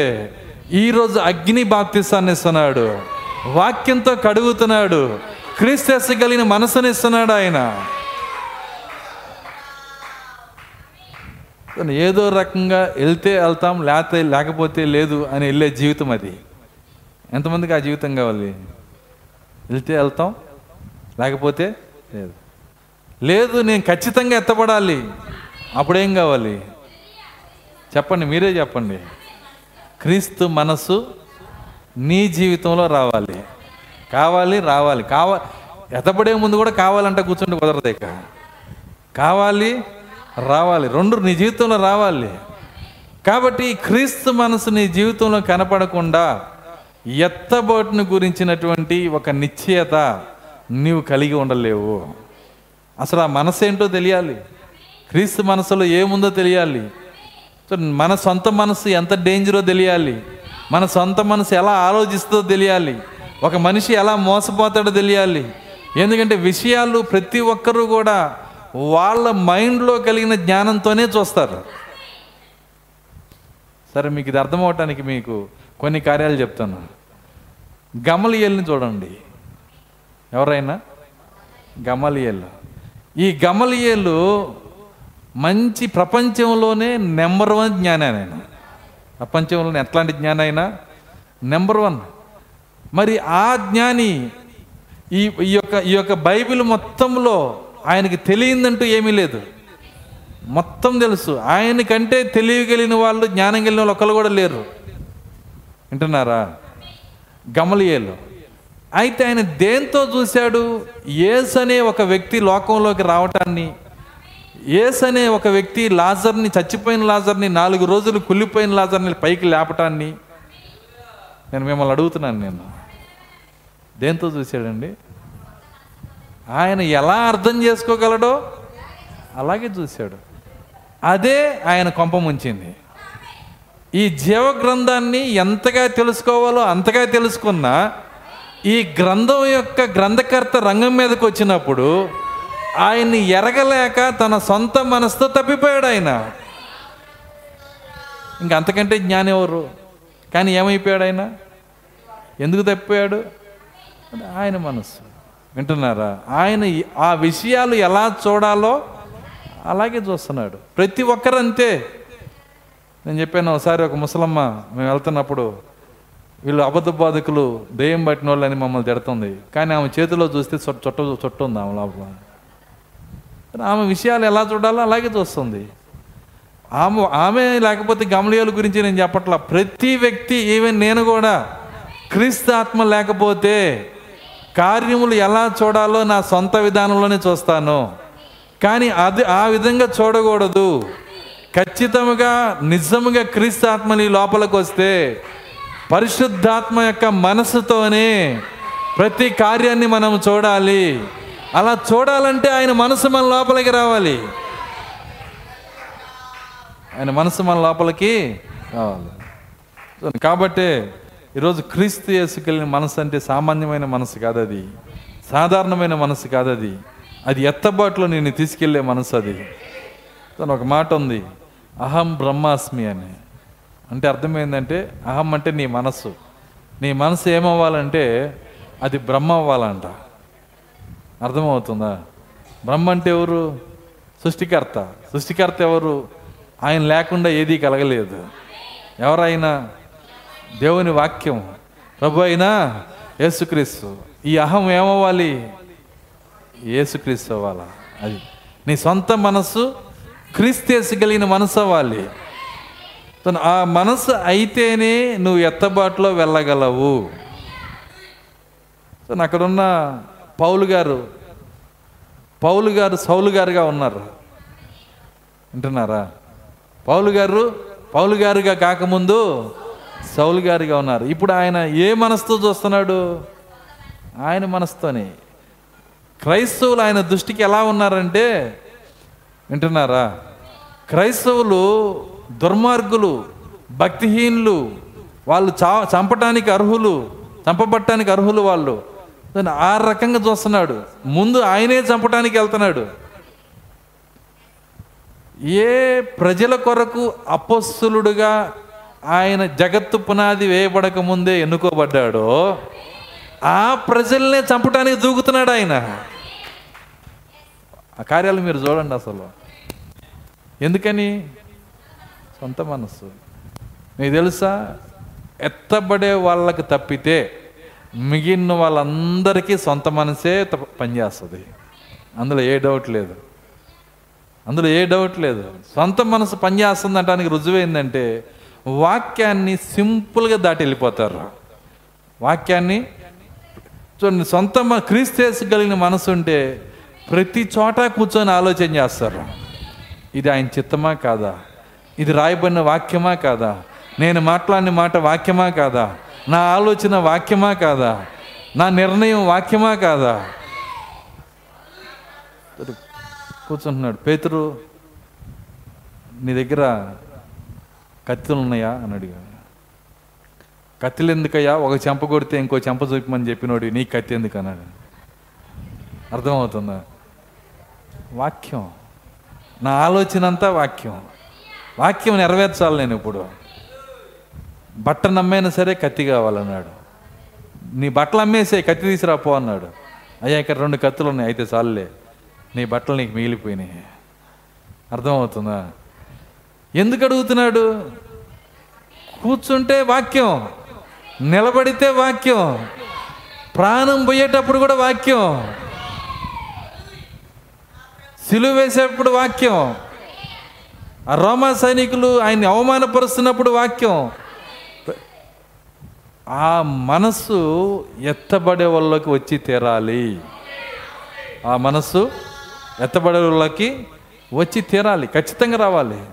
Speaker 1: ఈరోజు అగ్ని బాప్తిసాన్ని ఇస్తున్నాడు వాక్యంతో కడుగుతున్నాడు. క్రీస్తు కలిగిన మనసునిస్తున్నాడు ఆయన. ఏదో రకంగా వెళ్తే వెళ్తాం లేకపోతే లేకపోతే లేదు అని వెళ్ళే జీవితం అది. ఎంతమందికి ఆ జీవితం కావాలి? వెళ్తే వెళ్తాం లేకపోతే లేదు. లేదు నేను ఖచ్చితంగా ఎత్తపడాలి అప్పుడేం కావాలి? చెప్పండి మీరే చెప్పండి. క్రీస్తు మనసు నీ జీవితంలో రావాలి. కావాలి రావాలి. కావ ఎత్తపడే ముందు కూడా కావాలంటే కూర్చుంటే కుదరదు ఇక. కావాలి రావాలి. రెండు నీ జీవితంలో రావాలి. కాబట్టి క్రీస్తు మనసు నీ జీవితంలో కనపడకుండా ఎత్తబోటును గురించినటువంటి ఒక నిశ్చయత నీవు కలిగి ఉండలేవు. అసలు ఆ మనసు ఏంటో తెలియాలి. క్రీస్తు మనసులో ఏముందో తెలియాలి. సో మన సొంత మనసు ఎంత డేంజరో తెలియాలి. మన సొంత మనసు ఎలా ఆలోచిస్తుందో తెలియాలి. ఒక మనిషి ఎలా మోసపోతాడో తెలియాలి. ఎందుకంటే విషయాలు ప్రతి ఒక్కరూ కూడా వాళ్ళ మైండ్లో కలిగిన జ్ఞానంతోనే చూస్తారు. సరే మీకు ఇది అర్థం అవటానికి మీకు కొన్ని కార్యాలు చెప్తాను. గమలియల్ని చూడండి. ఎవరైనా? గమలియల్. ఈ గమలియలు మంచి ప్రపంచంలోనే నెంబర్ వన్ జ్ఞానాన్ని ఆయన. ప్రపంచంలోనే ఎట్లాంటి జ్ఞానం అయినా నెంబర్ వన్. మరి ఆ జ్ఞాని ఈ ఈ యొక్క ఈ యొక్క బైబిల్ మొత్తంలో ఆయనకి తెలియందంటూ ఏమీ లేదు. మొత్తం తెలుసు. ఆయనకంటే తెలియగలిగిన వాళ్ళు జ్ఞానం కలిగిన వాళ్ళు ఒకళ్ళు కూడా లేరు. వింటున్నారా? గమలియేలు. అయితే ఆయన దేంతో చూశాడు? ఏస్ అనే ఒక వ్యక్తి లోకంలోకి రావటాన్ని ఏస్ అనే ఒక వ్యక్తి లాజర్ని చచ్చిపోయిన లాజర్ని నాలుగు రోజులు కుళ్ళిపోయిన లాజర్ని పైకి లేపటాన్ని నేను మిమ్మల్ని అడుగుతున్నాను నేను. దేంతో చూశాడండి? ఆయన ఎలా అర్థం చేసుకోగలడో అలాగే చూశాడు. అదే ఆయన కొంప ముంచింది. ఈ జీవ గ్రంథాన్ని ఎంతగా తెలుసుకోవాలో అంతగా తెలుసుకున్నా ఈ గ్రంథం యొక్క గ్రంథకర్త రంగం మీదకి వచ్చినప్పుడు ఆయన్ని ఎరగలేక తన సొంత మనసుతో తప్పిపోయాడు ఆయన. ఇంక అంతకంటే జ్ఞానం ఎవరు? కానీ ఏమైపోయాడు ఆయన? ఎందుకు తప్పిపోయాడు? ఆయన మనసు వింటున్నారా? ఆయన ఆ విషయాలు ఎలా చూడాలో అలాగే చూస్తున్నాడు. ప్రతి ఒక్కరు అంతే నేను చెప్పాను ఒకసారి ఒక ముసలమ్మ మేము వెళ్తున్నప్పుడు వీళ్ళు అబద్ధ బాధకులు దెయ్యం పట్టిన వాళ్ళని మమ్మల్ని తిడుతుంది. కానీ ఆమె చేతిలో చూస్తే చుట్ట చుట్ట ఉంది ఆమె లోపల. ఆమె విషయాలు ఎలా చూడాలో అలాగే చూస్తుంది. ఆమె ఆమె లేకపోతే గమలియాల గురించి నేను చెప్పట్లా. ప్రతి వ్యక్తి ఈవెన్ నేను కూడా క్రీస్తు ఆత్మ లేకపోతే కార్యములు ఎలా చూడాలో నా సొంత విధానంలోనే చూస్తాను. కానీ అది ఆ విధంగా చూడకూడదు. ఖచ్చితంగా నిజముగా క్రీస్తు ఆత్మ నీ లోపలికి వస్తే పరిశుద్ధాత్మ యొక్క మనసుతోనే ప్రతి కార్యాన్ని మనం చూడాలి. అలా చూడాలంటే ఆయన మనసు మన లోపలికి రావాలి. ఆయన మనసు మన లోపలికి రావాలి. కాబట్టి ఈరోజు క్రీస్తు వేసుకెళ్ళిన మనసు అంటే సామాన్యమైన మనసు కాదు అది. సాధారణమైన మనసు కాదు అది. అది ఎత్తబాటులో నేను తీసుకెళ్ళే మనసు అది. తను ఒక మాట ఉంది అహం బ్రహ్మాస్మి అని. అంటే అర్థమైందంటే అహం అంటే నీ మనస్సు నీ మనసు ఏమవ్వాలంటే అది బ్రహ్మ అవ్వాలంట. అర్థమవుతుందా? బ్రహ్మ అంటే ఎవరు? సృష్టికర్త. సృష్టికర్త ఎవరు? ఆయన లేకుండా ఏదీ కలగలేదు. ఎవరైనా? దేవుని వాక్యం. ప్రభు అయినా యేసుక్రీస్తు. ఈ అహం ఏమవ్వాలి? యేసుక్రీస్తు అవ్వాలా? అది. నీ సొంత మనస్సు క్రీస్తేసుకలిగిన మనసు అవ్వాలి. ఆ మనసు అయితేనే నువ్వు ఎత్తబాటులో వెళ్ళగలవు. సో అక్కడున్న పౌలు గారు పౌలు గారు సౌలు గారుగా ఉన్నారు. వింటున్నారా? పౌలు గారు పౌలు గారుగా కాకముందు సౌలు గారుగా ఉన్నారు. ఇప్పుడు ఆయన ఏ మనసుతో చూస్తున్నాడు? ఆయన మనసుతోనే. క్రైస్తవులు ఆయన దృష్టికి ఎలా ఉన్నారంటే వింటున్నారా? క్రైస్తవులు దుర్మార్గులు భక్తిహీనులు వాళ్ళు చా చంపటానికి అర్హులు చంపబట్టడానికి అర్హులు వాళ్ళు. దాన్ని ఆ రకంగా చూస్తున్నాడు. ముందు ఆయనే చంపటానికి వెళ్తున్నాడు. ఏ ప్రజల కొరకు అపస్సులుడుగా ఆయన జగత్తు పునాది వేయబడక ముందే ఎన్నుకోబడ్డాడో ఆ ప్రజల్నే చంపటానికి దూకుతున్నాడు ఆయన. ఆ కార్యాలు మీరు చూడండి అసలు. ఎందుకని? సొంత మనస్సు. మీకు తెలుసా? ఎత్తబడే వాళ్ళకి తప్పితే మిగిలిన వాళ్ళందరికీ సొంత మనసే పనిచేస్తుంది. అందులో ఏ డౌట్ లేదు. అందులో ఏ డౌట్ లేదు. సొంత మనసు పనిచేస్తుంది అంటానికి రుజువైందంటే వాక్యాన్ని సింపుల్గా దాటి వెళ్ళిపోతారు. వాక్యాన్ని చూడండి సొంత మ- క్రీస్తు కలిగిన మనసు ఉంటే ప్రతి చోట కూర్చొని ఆలోచన చేస్తారు. ఇది ఆయన చిత్తమా కాదా? ఇది రాయబడిన వాక్యమా కాదా? నేను మాట్లాడిన మాట వాక్యమా కాదా? నా ఆలోచన వాక్యమా కాదా? నా నిర్ణయం వాక్యమా కాదా? కూర్చుంటున్నాడు. పేతురు నీ దగ్గర కత్తులు ఉన్నాయా? అని అడిగాడు. కత్తిలు ఎందుకయ్యా? ఒక చెంప కొడితే ఇంకో చెంప చూపమని చెప్పినోడు నీ కత్తి ఎందుకు? అన్నాడు. అర్థమవుతుందా? వాక్యం. నా ఆలోచన అంతా వాక్యం. వాక్యం నెరవేర్చాలి నేను ఇప్పుడు. బట్ట నమ్మైనా సరే కత్తి కావాలన్నాడు. నీ బట్టలు అమ్మేసే కత్తి తీసుకురాపో పో అన్నాడు. అయ్యా ఇక్కడ రెండు కత్తులు ఉన్నాయి అయితే చాలులే. నీ బట్టలు నీకు మిగిలిపోయినాయి. అర్థమవుతుందా? ఎందుకు అడుగుతున్నాడు? కూర్చుంటే వాక్యం నిలబడితే వాక్యం ప్రాణం పోయేటప్పుడు కూడా వాక్యం సిలువ వేసేటప్పుడు వాక్యం ఆ రోమా సైనికులు ఆయన్ని అవమానపరుస్తున్నప్పుడు వాక్యం ఆ మనస్సు ఎత్తబడే వాళ్ళకి వచ్చి తీరాలి. ఆ మనస్సు ఎత్తబడే వాళ్ళకి వచ్చి తీరాలి. ఖచ్చితంగా రావాలి.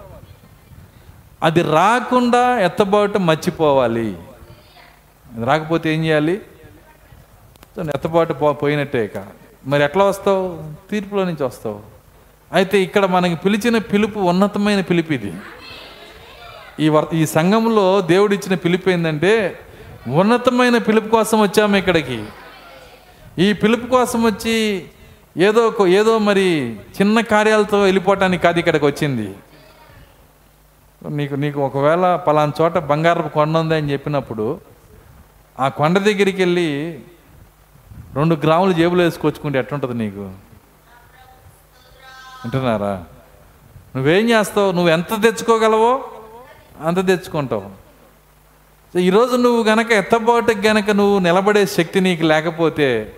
Speaker 1: అది రాకుండా ఎత్తబాటు మర్చిపోవాలి. రాకపోతే ఏం చేయాలి? ఎత్తబాటు పో పోయినట్టే ఇక. మరి ఎట్లా వస్తావు? తీర్పులో నుంచి వస్తావు. అయితే ఇక్కడ మనకి పిలిచిన పిలుపు ఉన్నతమైన పిలుపు ఇది. ఈ వర్ ఈ సంఘంలో దేవుడిచ్చిన పిలుపు ఏంటంటే ఉన్నతమైన పిలుపు కోసం వచ్చాము ఇక్కడికి. ఈ పిలుపు కోసం వచ్చి ఏదో ఒక- ఏదో మరి చిన్న కార్యాలతో వెళ్ళిపోవటానికి కాదు ఇక్కడికి వచ్చింది. నీకు నీకు ఒకవేళ పలానా చోట బంగారపు కొండ ఉంది అని చెప్పినప్పుడు ఆ కొండ దగ్గరికి వెళ్ళి రెండు గ్రాములు జేబులో వేసుకొచ్చుకుంటే ఎట్టుంటుంది నీకు? వింటున్నారా? నువ్వేం చేస్తావు? నువ్వు ఎంత తెచ్చుకోగలవో అంత తెచ్చుకుంటావు. సో ఈరోజు నువ్వు గనక ఎత్తబాటుకి గనక నువ్వు నిలబడే శక్తి నీకు లేకపోతే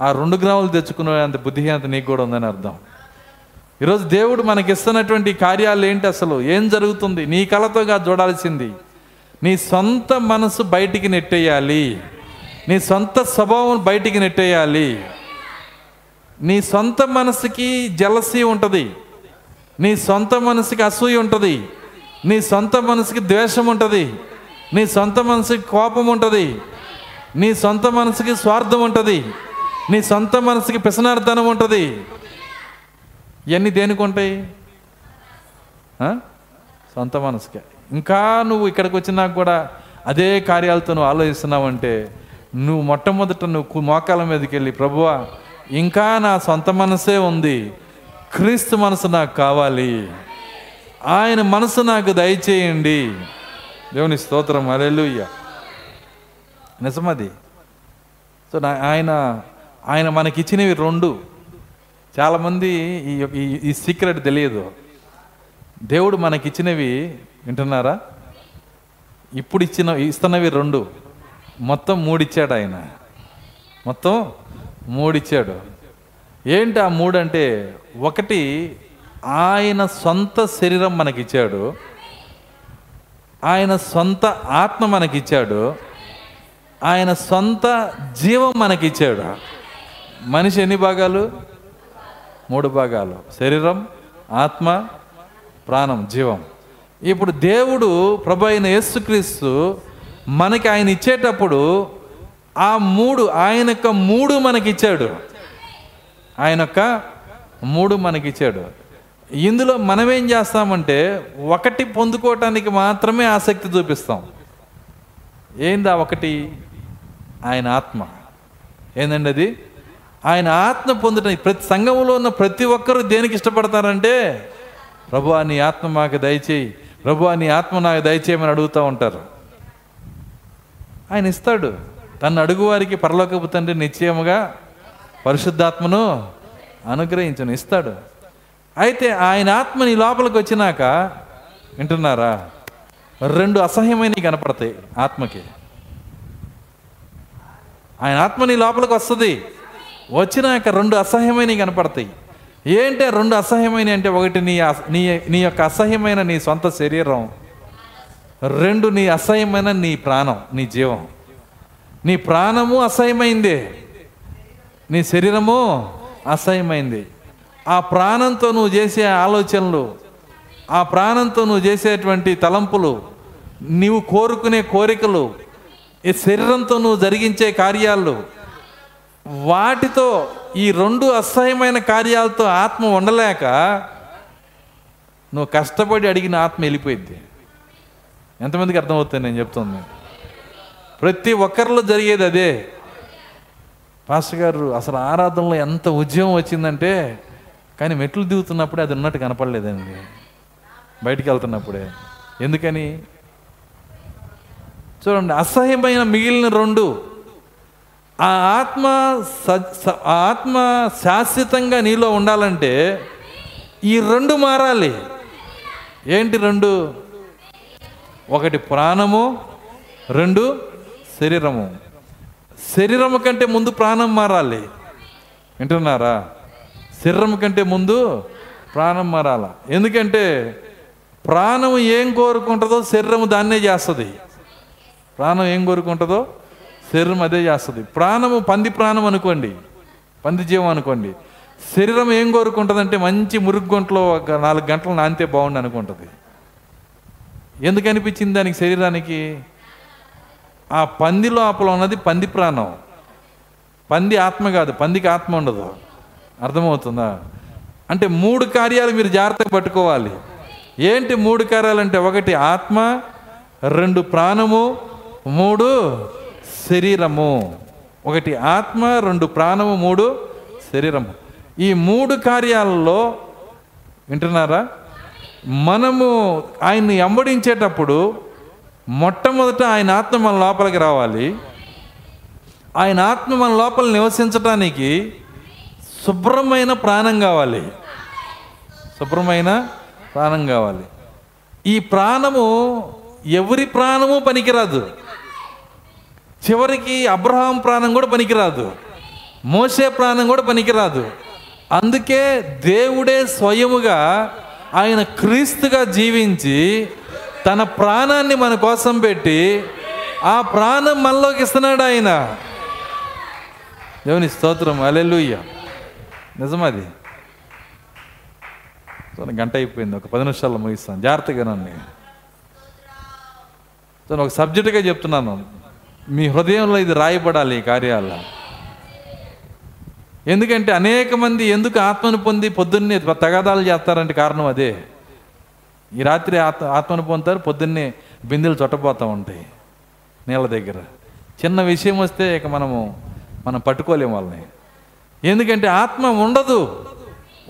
Speaker 1: ఆ రెండు గ్రాములు తెచ్చుకునే అంత బుద్ధిహీనత నీకు కూడా ఉందని అర్థం. ఈరోజు దేవుడు మనకిస్తున్నటువంటి కార్యాలు ఏంటి అసలు? ఏం జరుగుతుంది? నీ కళతోగా చూడాల్సింది. నీ సొంత మనసు బయటికి నెట్టేయాలి. నీ సొంత స్వభావం బయటికి నెట్టేయాలి. నీ సొంత మనసుకి జలసి ఉంటుంది. నీ సొంత మనసుకి అసూయ ఉంటుంది. నీ సొంత మనసుకి ద్వేషం ఉంటుంది. నీ సొంత మనసుకి కోపం ఉంటుంది. నీ సొంత మనసుకి స్వార్థం ఉంటుంది. నీ సొంత మనసుకి పిసనార్థనం ఉంటుంది. ఇవన్నీ దేనికి ఉంటాయి? సొంత మనసుకే. ఇంకా నువ్వు ఇక్కడికి వచ్చినాక కూడా అదే కార్యాలతో నువ్వు ఆలోచిస్తున్నావంటే నువ్వు మొట్టమొదట నువ్వు మోకాల మీదకి వెళ్ళి ప్రభువా ఇంకా నా సొంత మనసే ఉంది. క్రీస్తు మనసు నాకు కావాలి. ఆయన మనసు నాకు దయచేయండి. దేవుని స్తోత్రం అలెలుయ్య నిజమది. సో ఆయన ఆయన మనకిచ్చినవి రెండు. చాలామంది ఈ ఈ- సీక్రెట్ తెలియదు. దేవుడు మనకిచ్చినవి వింటున్నారా? ఇప్పుడు ఇచ్చిన ఇస్తున్నవి రెండు. మొత్తం మూడు ఇచ్చాడు ఆయన. మొత్తం మూడు ఇచ్చాడు ఏంటి ఆ మూడు అంటే ఒకటి ఆయన సొంత శరీరం మనకిచ్చాడు. ఆయన సొంత ఆత్మ మనకిచ్చాడు. ఆయన సొంత జీవం మనకిచ్చాడు. మనిషి ఎన్ని భాగాలు? మూడు భాగాలు. శరీరం ఆత్మ ప్రాణం జీవం. ఇప్పుడు దేవుడు ప్రభు అయిన యేసుక్రీస్తు మనకి ఆయన ఇచ్చేటప్పుడు ఆ మూడు ఆయన యొక్క మూడు మనకిచ్చాడు. ఆయన యొక్క మూడు మనకిచ్చాడు. ఇందులో మనమేం చేస్తామంటే ఒకటి పొందుకోవటానికి మాత్రమే ఆసక్తి చూపిస్తాం. ఏందా ఒకటి? ఆయన ఆత్మ. ఏందండి అది? ఆయన ఆత్మ పొందటం ప్రతి సంఘంలో ఉన్న ప్రతి ఒక్కరూ దేనికి ఇష్టపడతారంటే ప్రభు నీ ఆత్మ మాకు దయచేయి. ప్రభు నీ ఆత్మ నాకు దయచేయమని అడుగుతూ ఉంటారు. ఆయన ఇస్తాడు. తను అడుగువారికి పరలోకపు తండ్రి నిశ్చయముగా పరిశుద్ధాత్మను అనుగ్రహించను ఇస్తాడు. అయితే ఆయన ఆత్మ నీ లోపలికి వచ్చినాక వింటున్నారా? రెండు అసహ్యమైనవి కనపడతాయి ఆత్మకి. ఆయన ఆత్మ నీ లోపలికి వస్తుంది. వచ్చినాక రెండు అసహ్యమైనవి కనపడతాయి. ఏంటి రెండు అసహ్యమైన అంటే ఒకటి నీ నీ నీ యొక్క అసహ్యమైన నీ సొంత శరీరం. రెండు నీ అసహ్యమైన నీ ప్రాణం నీ జీవం. నీ ప్రాణము అసహ్యమైంది. నీ శరీరము అసహ్యమైంది. ఆ ప్రాణంతో నువ్వు చేసే ఆలోచనలు ఆ ప్రాణంతో నువ్వు చేసేటువంటి తలంపులు నీవు కోరుకునే కోరికలు ఈ శరీరంతో నువ్వు జరిగించే కార్యాలు వాటితో ఈ రెండు అసహ్యమైన కార్యాలతో ఆత్మ ఉండలేక నువ్వు కష్టపడి అడిగిన ఆత్మ వెళ్ళిపోయింది. ఎంతమందికి అర్థమవుతుంది నేను చెప్తుంది ప్రతి ఒక్కరిలో జరిగేది అదే. పాస్టర్ గారు అసలు ఆరాధనలో ఎంత ఉద్యమం వచ్చిందంటే కానీ మెట్లు దిగుతున్నప్పుడే అది ఉన్నట్టు కనపడలేదండి. బయటికి వెళ్తున్నప్పుడే. ఎందుకని? చూడండి అసహ్యమైన మిగిలిన రెండు. ఆ ఆత్మ ఆ ఆత్మ శాశ్వతంగా నీలో ఉండాలంటే ఈ రెండు మారాలి. ఏంటి రెండు? ఒకటి ప్రాణము రెండు శరీరము. శరీరము కంటే ముందు ప్రాణం మారాలి. వింటున్నారా? శరీరం కంటే ముందు ప్రాణం మారాల. ఎందుకంటే ప్రాణం ఏం కోరుకుంటుందో శరీరము దాన్నే చేస్తుంది. ప్రాణం ఏం కోరుకుంటుందో శరీరం అదే చేస్తుంది. ప్రాణము పంది ప్రాణం అనుకోండి పంది జీవం అనుకోండి. శరీరం ఏం కోరుకుంటుందంటే మంచి మురుగుంట్లో ఒక నాలుగు గంటలు నానితే బాగుండు అనుకుంటుంది. ఎందుకు అనిపించింది దానికి శరీరానికి? ఆ పంది లోపల ఉన్నది పంది ప్రాణం. పంది ఆత్మ కాదు పందికి ఆత్మ ఉండదు. అర్థమవుతుందా? అంటే మూడు కార్యాలు మీరు జాగ్రత్తగా పట్టుకోవాలి. ఏంటి మూడు కార్యాలు అంటే ఒకటి ఆత్మ రెండు ప్రాణము మూడు శరీరము. ఒకటి ఆత్మ రెండు ప్రాణము మూడు శరీరము. ఈ మూడు కార్యాలలో వింటున్నారా? మనము ఆయన్ని ఎంబడించేటప్పుడు మొట్టమొదట ఆయన ఆత్మ మన లోపలికి రావాలి. ఆయన ఆత్మ మన లోపల నివసించటానికి శుభ్రమైన ప్రాణం కావాలి. శుభ్రమైన ప్రాణం కావాలి. ఈ ప్రాణము ఎవరి ప్రాణము పనికిరాదు. చివరికి అబ్రహాం ప్రాణం కూడా పనికిరాదు. మోసే ప్రాణం కూడా పనికిరాదు. అందుకే దేవుడే స్వయముగా ఆయన క్రీస్తుగా జీవించి తన ప్రాణాన్ని మన కోసం పెట్టి ఆ ప్రాణం మనలోకి ఇస్తున్నాడు ఆయన. దేవుని స్తోత్రం. అలెలుయ్య నిజమది. చూడండి గంట అయిపోయింది. ఒక పది నిమిషాల్లో ముగిస్తాను. జాగ్రత్తగా నన్ను చూడండి ఒక సబ్జెక్టుగా చెప్తున్నాను. మీ హృదయంలో ఇది రాయబడాలి ఈ కార్యాల. ఎందుకంటే అనేక మంది ఎందుకు ఆత్మను పొంది పొద్దున్నే తగాదాలు చేస్తారంటే కారణం అదే. ఈ రాత్రి ఆత్మ ఆత్మను పొందుతారు పొద్దున్నే బిందెలు చుట్టపోతూ ఉంటాయి నీళ్ళ దగ్గర. చిన్న విషయం వస్తే ఇక మనము మనం పట్టుకోలేము వాళ్ళని. ఎందుకంటే ఆత్మ ఉండదు.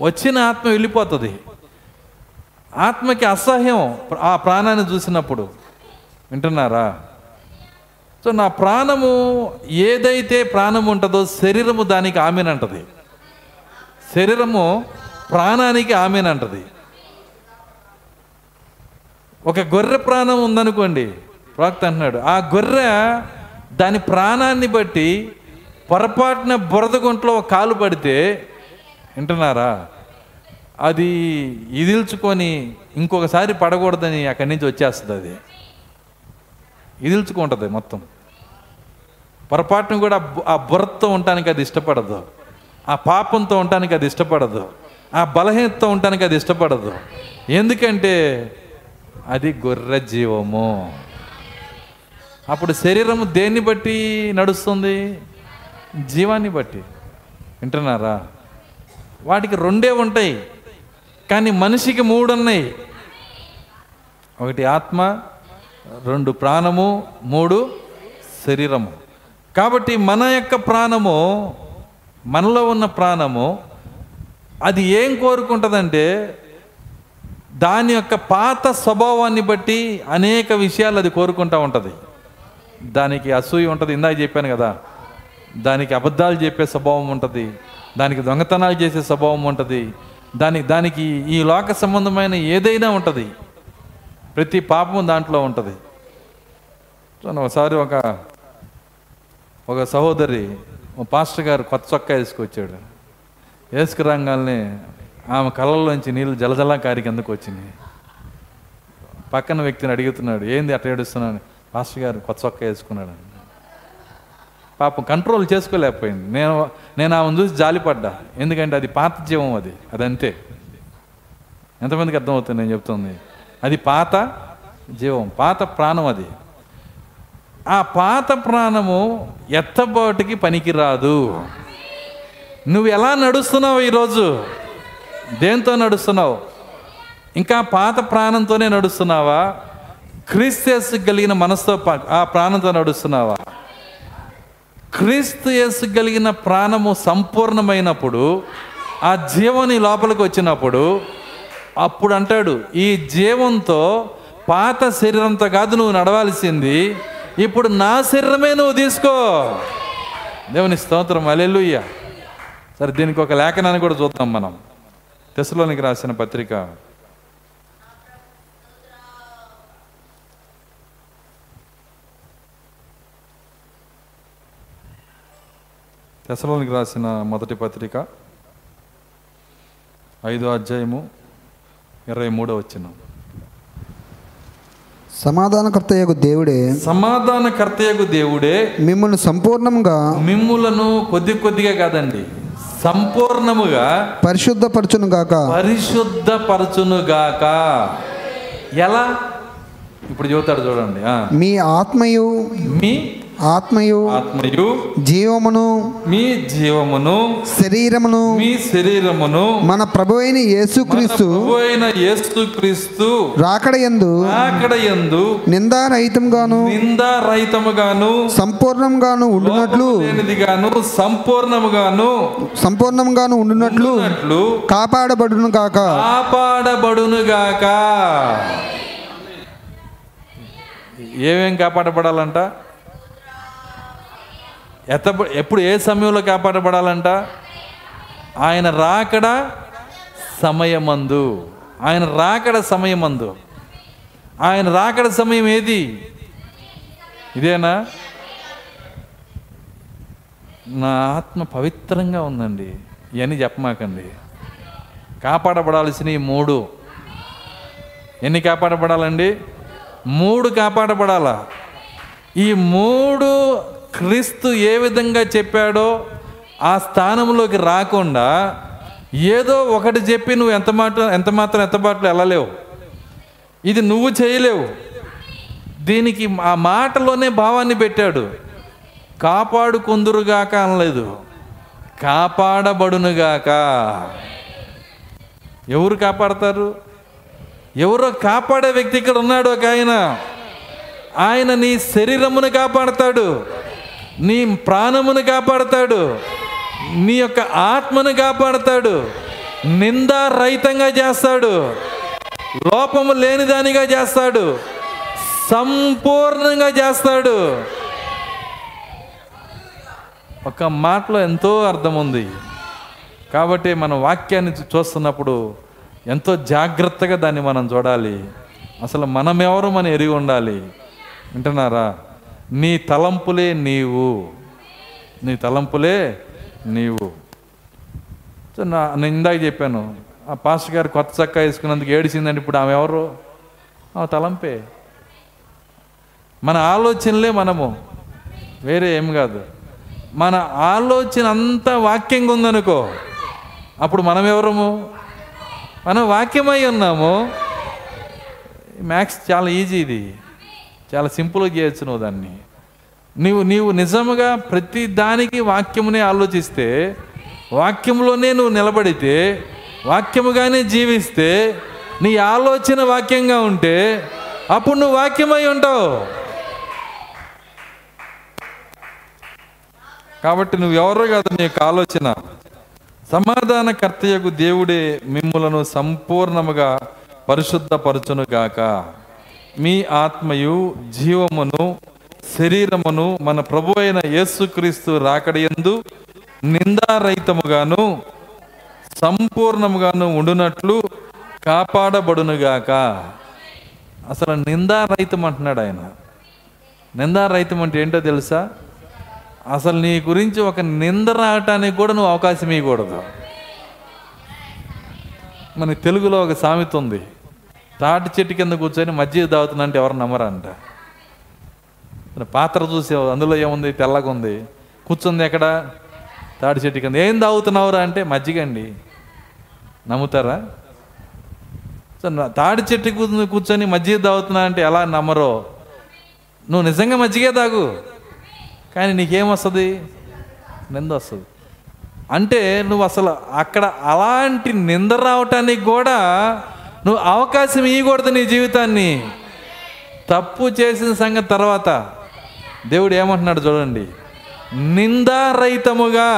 Speaker 1: వచ్చిన ఆత్మ వెళ్ళిపోతుంది. ఆత్మకి అసహ్యం ఆ ప్రాణాన్ని చూసినప్పుడు. వింటున్నారా? సో నా ప్రాణము ఏదైతే ప్రాణం ఉంటుందో శరీరము దానికి ఆమెనంటది. శరీరము ప్రాణానికి ఆమెనంటది. ఒక గొర్రె ప్రాణం ఉందనుకోండి ప్రాక్త అంటున్నాడు ఆ గొర్రె దాని ప్రాణాన్ని బట్టి పొరపాటున బురద గుంట్లో ఒక కాలు పడితే వింటున్నారా? అది ఇదిల్చుకొని ఇంకొకసారి పడకూడదని అక్కడి నుంచి వచ్చేస్తుంది అది. ఇదిల్చుకుంటుంది మొత్తం. పొరపాటును కూడా ఆ బు- ఉండటానికి అది ఇష్టపడదు. ఆ పాపంతో ఉండటానికి అది ఇష్టపడదు. ఆ బలహీనతతో ఉండటానికి అది ఇష్టపడదు. ఎందుకంటే అది గొర్రె జీవము. అప్పుడు శరీరము దేన్ని బట్టి నడుస్తుంది? జీవాన్ని బట్టి. వింటున్నారా? వాటికి రెండే ఉంటాయి కానీ మనిషికి మూడు ఉన్నాయి ఒకటి ఆత్మ రెండు ప్రాణము మూడు శరీరము. కాబట్టి మన యొక్క ప్రాణము మనలో ఉన్న ప్రాణము అది ఏం కోరుకుంటుందంటే దాని యొక్క పాత స్వభావాన్ని బట్టి అనేక విషయాలు అది కోరుకుంటూ ఉంటుంది. దానికి అసూయ ఉంటుంది ఇందాక చెప్పాను కదా. దానికి అబద్ధాలు చెప్పే స్వభావం ఉంటుంది. దానికి దొంగతనాలు చేసే స్వభావం ఉంటుంది. దానికి దానికి ఈ లోక సంబంధమైన ఏదైనా ఉంటుంది. ప్రతి పాపము దాంట్లో ఉంటుంది. ఒకసారి ఒక ఒక సహోదరి ఒక పాస్టర్ గారు కొత్త చొక్కా వేసుకొచ్చాడు. వేసుకురాగానే ఆమె కళ్ళల్లోంచి నీళ్ళు జలజలా కారి కిందకు వచ్చినాయి? పక్కన వ్యక్తిని అడుగుతున్నాడు ఏంది అట్ట ఏడుస్తున్నాను పాస్టర్ గారు కొత్త చొక్కా వేసుకున్నాడు పాపం కంట్రోల్ చేసుకోలేకపోయింది. నేను నేను ఆమెను చూసి జాలిపడ్డా. ఎందుకంటే అది పాత జీవం అది. అదంతే. ఎంతమందికి అర్థమవుతుంది నేను చెప్తుంది? అది పాత జీవం పాత ప్రాణం అది. ఆ పాత ప్రాణము ఎత్తబాటుకి పనికిరాదు. నువ్వు ఎలా నడుస్తున్నావు ఈరోజు? దేంతో నడుస్తున్నావు? ఇంకా పాత ప్రాణంతోనే నడుస్తున్నావా? క్రీస్తస్ కలిగిన మనసుతో ఆ ప్రాణంతో నడుస్తున్నావా? క్రీస్తు యేసు కలిగిన ప్రాణము సంపూర్ణమైనప్పుడు ఆ జీవని లోపలికి వచ్చినప్పుడు అప్పుడు అంటాడు ఈ జీవంతో పాత శరీరంతో కాదు నువ్వు నడవాల్సింది ఇప్పుడు నా శరీరమే నువ్వు తీసుకో. దేవుని స్తోత్రం అలెలుయ్య సరే దీనికి ఒక లేఖనాన్ని కూడా చూద్దాం మనం. తెసలోనికి రాసిన పత్రిక తెసలోనికి రాసిన మొదటి పత్రిక ఐదో అధ్యాయము ఇరవై మూడో వచ్చిన
Speaker 2: సమాధానకర్తయ్యకు దేవుడే
Speaker 1: సమాధానకర్తయకు దేవుడే
Speaker 2: మిమ్మల్ని సంపూర్ణంగా
Speaker 1: మిమ్ములను కొద్ది కొద్దిగా కాదండి సంపూర్ణముగా
Speaker 2: పరిశుద్ధపరచును గాక
Speaker 1: పరిశుద్ధపరచునుగాక. ఎలా? ఇప్పుడు చెబుతాడు చూడండి.
Speaker 2: మీ ఆత్మయు
Speaker 1: మీ
Speaker 2: ఆత్మయు
Speaker 1: ఆత్మయు
Speaker 2: జీవమును
Speaker 1: మీ జీవమును
Speaker 2: శరీరమును
Speaker 1: మీ శరీరమును
Speaker 2: మన ప్రభు అయిన యేసుక్రీస్తు
Speaker 1: అయిన యేసుక్రీస్తు
Speaker 2: రాకడ యందు
Speaker 1: అక్కడ ఎందు
Speaker 2: నిందారహితంగాను
Speaker 1: నిందారహితముగాను
Speaker 2: సంపూర్ణంగాను ఉండునట్లు
Speaker 1: లేనిదిగాను సంపూర్ణముగాను
Speaker 2: సంపూర్ణంగాను ఉండునట్లు కాపాడబడును గాక.
Speaker 1: కాపాడబడునుగాక. ఏమేం కాపాడబడాలంట? ఎత్త ఎప్పుడు ఏ సమయంలో కాపాడబడాలంట? ఆయన రాకడ సమయమందు. ఆయన రాకడ సమయమందు. ఆయన రాకడ సమయం ఏది? ఇదేనా? నా ఆత్మ పవిత్రంగా ఉందండి. ఇవన్నీ చెప్పమాకండి. కాపాడబడాల్సిన ఈ మూడు. ఎన్ని కాపాడబడాలండి? మూడు కాపాడబడాలా? ఈ మూడు క్రీస్తు ఏ విధంగా చెప్పాడో ఆ స్థానంలోకి రాకుండా ఏదో ఒకటి చెప్పి నువ్వు ఎంత మాట ఎంత మాత్రం ఎంత మాటలు వెళ్ళలేవు. ఇది నువ్వు చేయలేవు. దీనికి ఆ మాటలోనే భావాన్ని పెట్టాడు. కాపాడుకుందురుగాక అనలేదు. కాపాడబడునుగాక. ఎవరు కాపాడతారు? ఎవరో కాపాడే వ్యక్తి ఇక్కడ ఉన్నాడు ఒక ఆయన. ఆయన నీ శరీరమును కాపాడతాడు. నీ ప్రాణమును కాపాడతాడు. నీ యొక్క ఆత్మను కాపాడతాడు. నిందారహితంగా చేస్తాడు. లోపము లేనిదానిగా చేస్తాడు. సంపూర్ణంగా చేస్తాడు. ఒక మాటలో ఎంతో అర్థం ఉంది. కాబట్టి మన వాక్యాన్ని చూస్తున్నప్పుడు ఎంతో జాగ్రత్తగా దాన్ని మనం చూడాలి. అసలు మనమెవరు మనం ఎరిగి ఉండాలి. వింటున్నారా? నీ తలంపులే నీవు. నీ తలంపులే నీవు. సో నా నేను ఇందాక చెప్పాను ఆ పాస్టర్ గారు కొత్త చక్క వేసుకున్నందుకు ఏడిచిందండి ఇప్పుడు ఆమె ఎవరు? ఆ తలంపే. మన ఆలోచనలే మనము వేరే ఏం కాదు. మన ఆలోచన అంతా వాక్యంగా ఉందనుకో అప్పుడు మనం ఎవరము? మనం వాక్యమై ఉన్నాము. మ్యాథ్స్ చాలా ఈజీ ఇది. చాలా సింపుల్గా చేయొచ్చు నువ్వు దాన్ని. నీవు నీవు నిజముగా ప్రతి దానికి వాక్యమునే ఆలోచిస్తే వాక్యంలోనే నువ్వు నిలబడితే వాక్యముగానే జీవిస్తే నీ ఆలోచన వాక్యంగా ఉంటే అప్పుడు నువ్వు వాక్యమై ఉంటావు. కాబట్టి నువ్వెవరో కాదు నీ యొక్క ఆలోచన. సమాధానకర్తయ్యకు దేవుడే మిమ్ములను సంపూర్ణముగా పరిశుద్ధపరచును గాక మీ ఆత్మయు జీవమును శరీరమును మన ప్రభు అయిన యేసుక్రీస్తు రాకడయందు నిందారహితముగాను సంపూర్ణముగాను ఉండునట్లు కాపాడబడునుగాక. అసలు నిందారహితం అంటున్నాడు ఆయన. నిందారహితం అంటే ఏంటో తెలుసా? అసలు నీ గురించి ఒక నింద రావటానికి కూడా నువ్వు అవకాశం ఇవ్వకూడదు మన తెలుగులో ఒక సామెత ఉంది. తాటి చెట్టు కింద కూర్చొని మజ్జిగ తాగుతున్నంటే ఎవరు నమ్మరంట. పాత్ర చూసే అందులో ఏముంది? తెల్లగా ఉంది. కూర్చుంది ఎక్కడ? తాటి చెట్టు కింద. ఏం తాగుతున్నావురా అంటే మజ్జిగ అండి. నమ్ముతారా? సో తాడి చెట్టు కూర్చొని కూర్చొని మజ్జిగ తాగుతున్నా అంటే ఎలా నమ్మరో? నువ్వు నిజంగా మజ్జిగే తాగు. కానీ నీకేమొస్తుంది? నింద వస్తుంది అంటే నువ్వు అసలు అక్కడ అలాంటి నింద రావటానికి కూడా నువ్వు అవకాశం ఇవ్వకూడదు నీ జీవితాన్ని. తప్పు చేసిన సంగతి తర్వాత దేవుడు ఏమంటున్నాడు చూడండి. నిందారహితముగా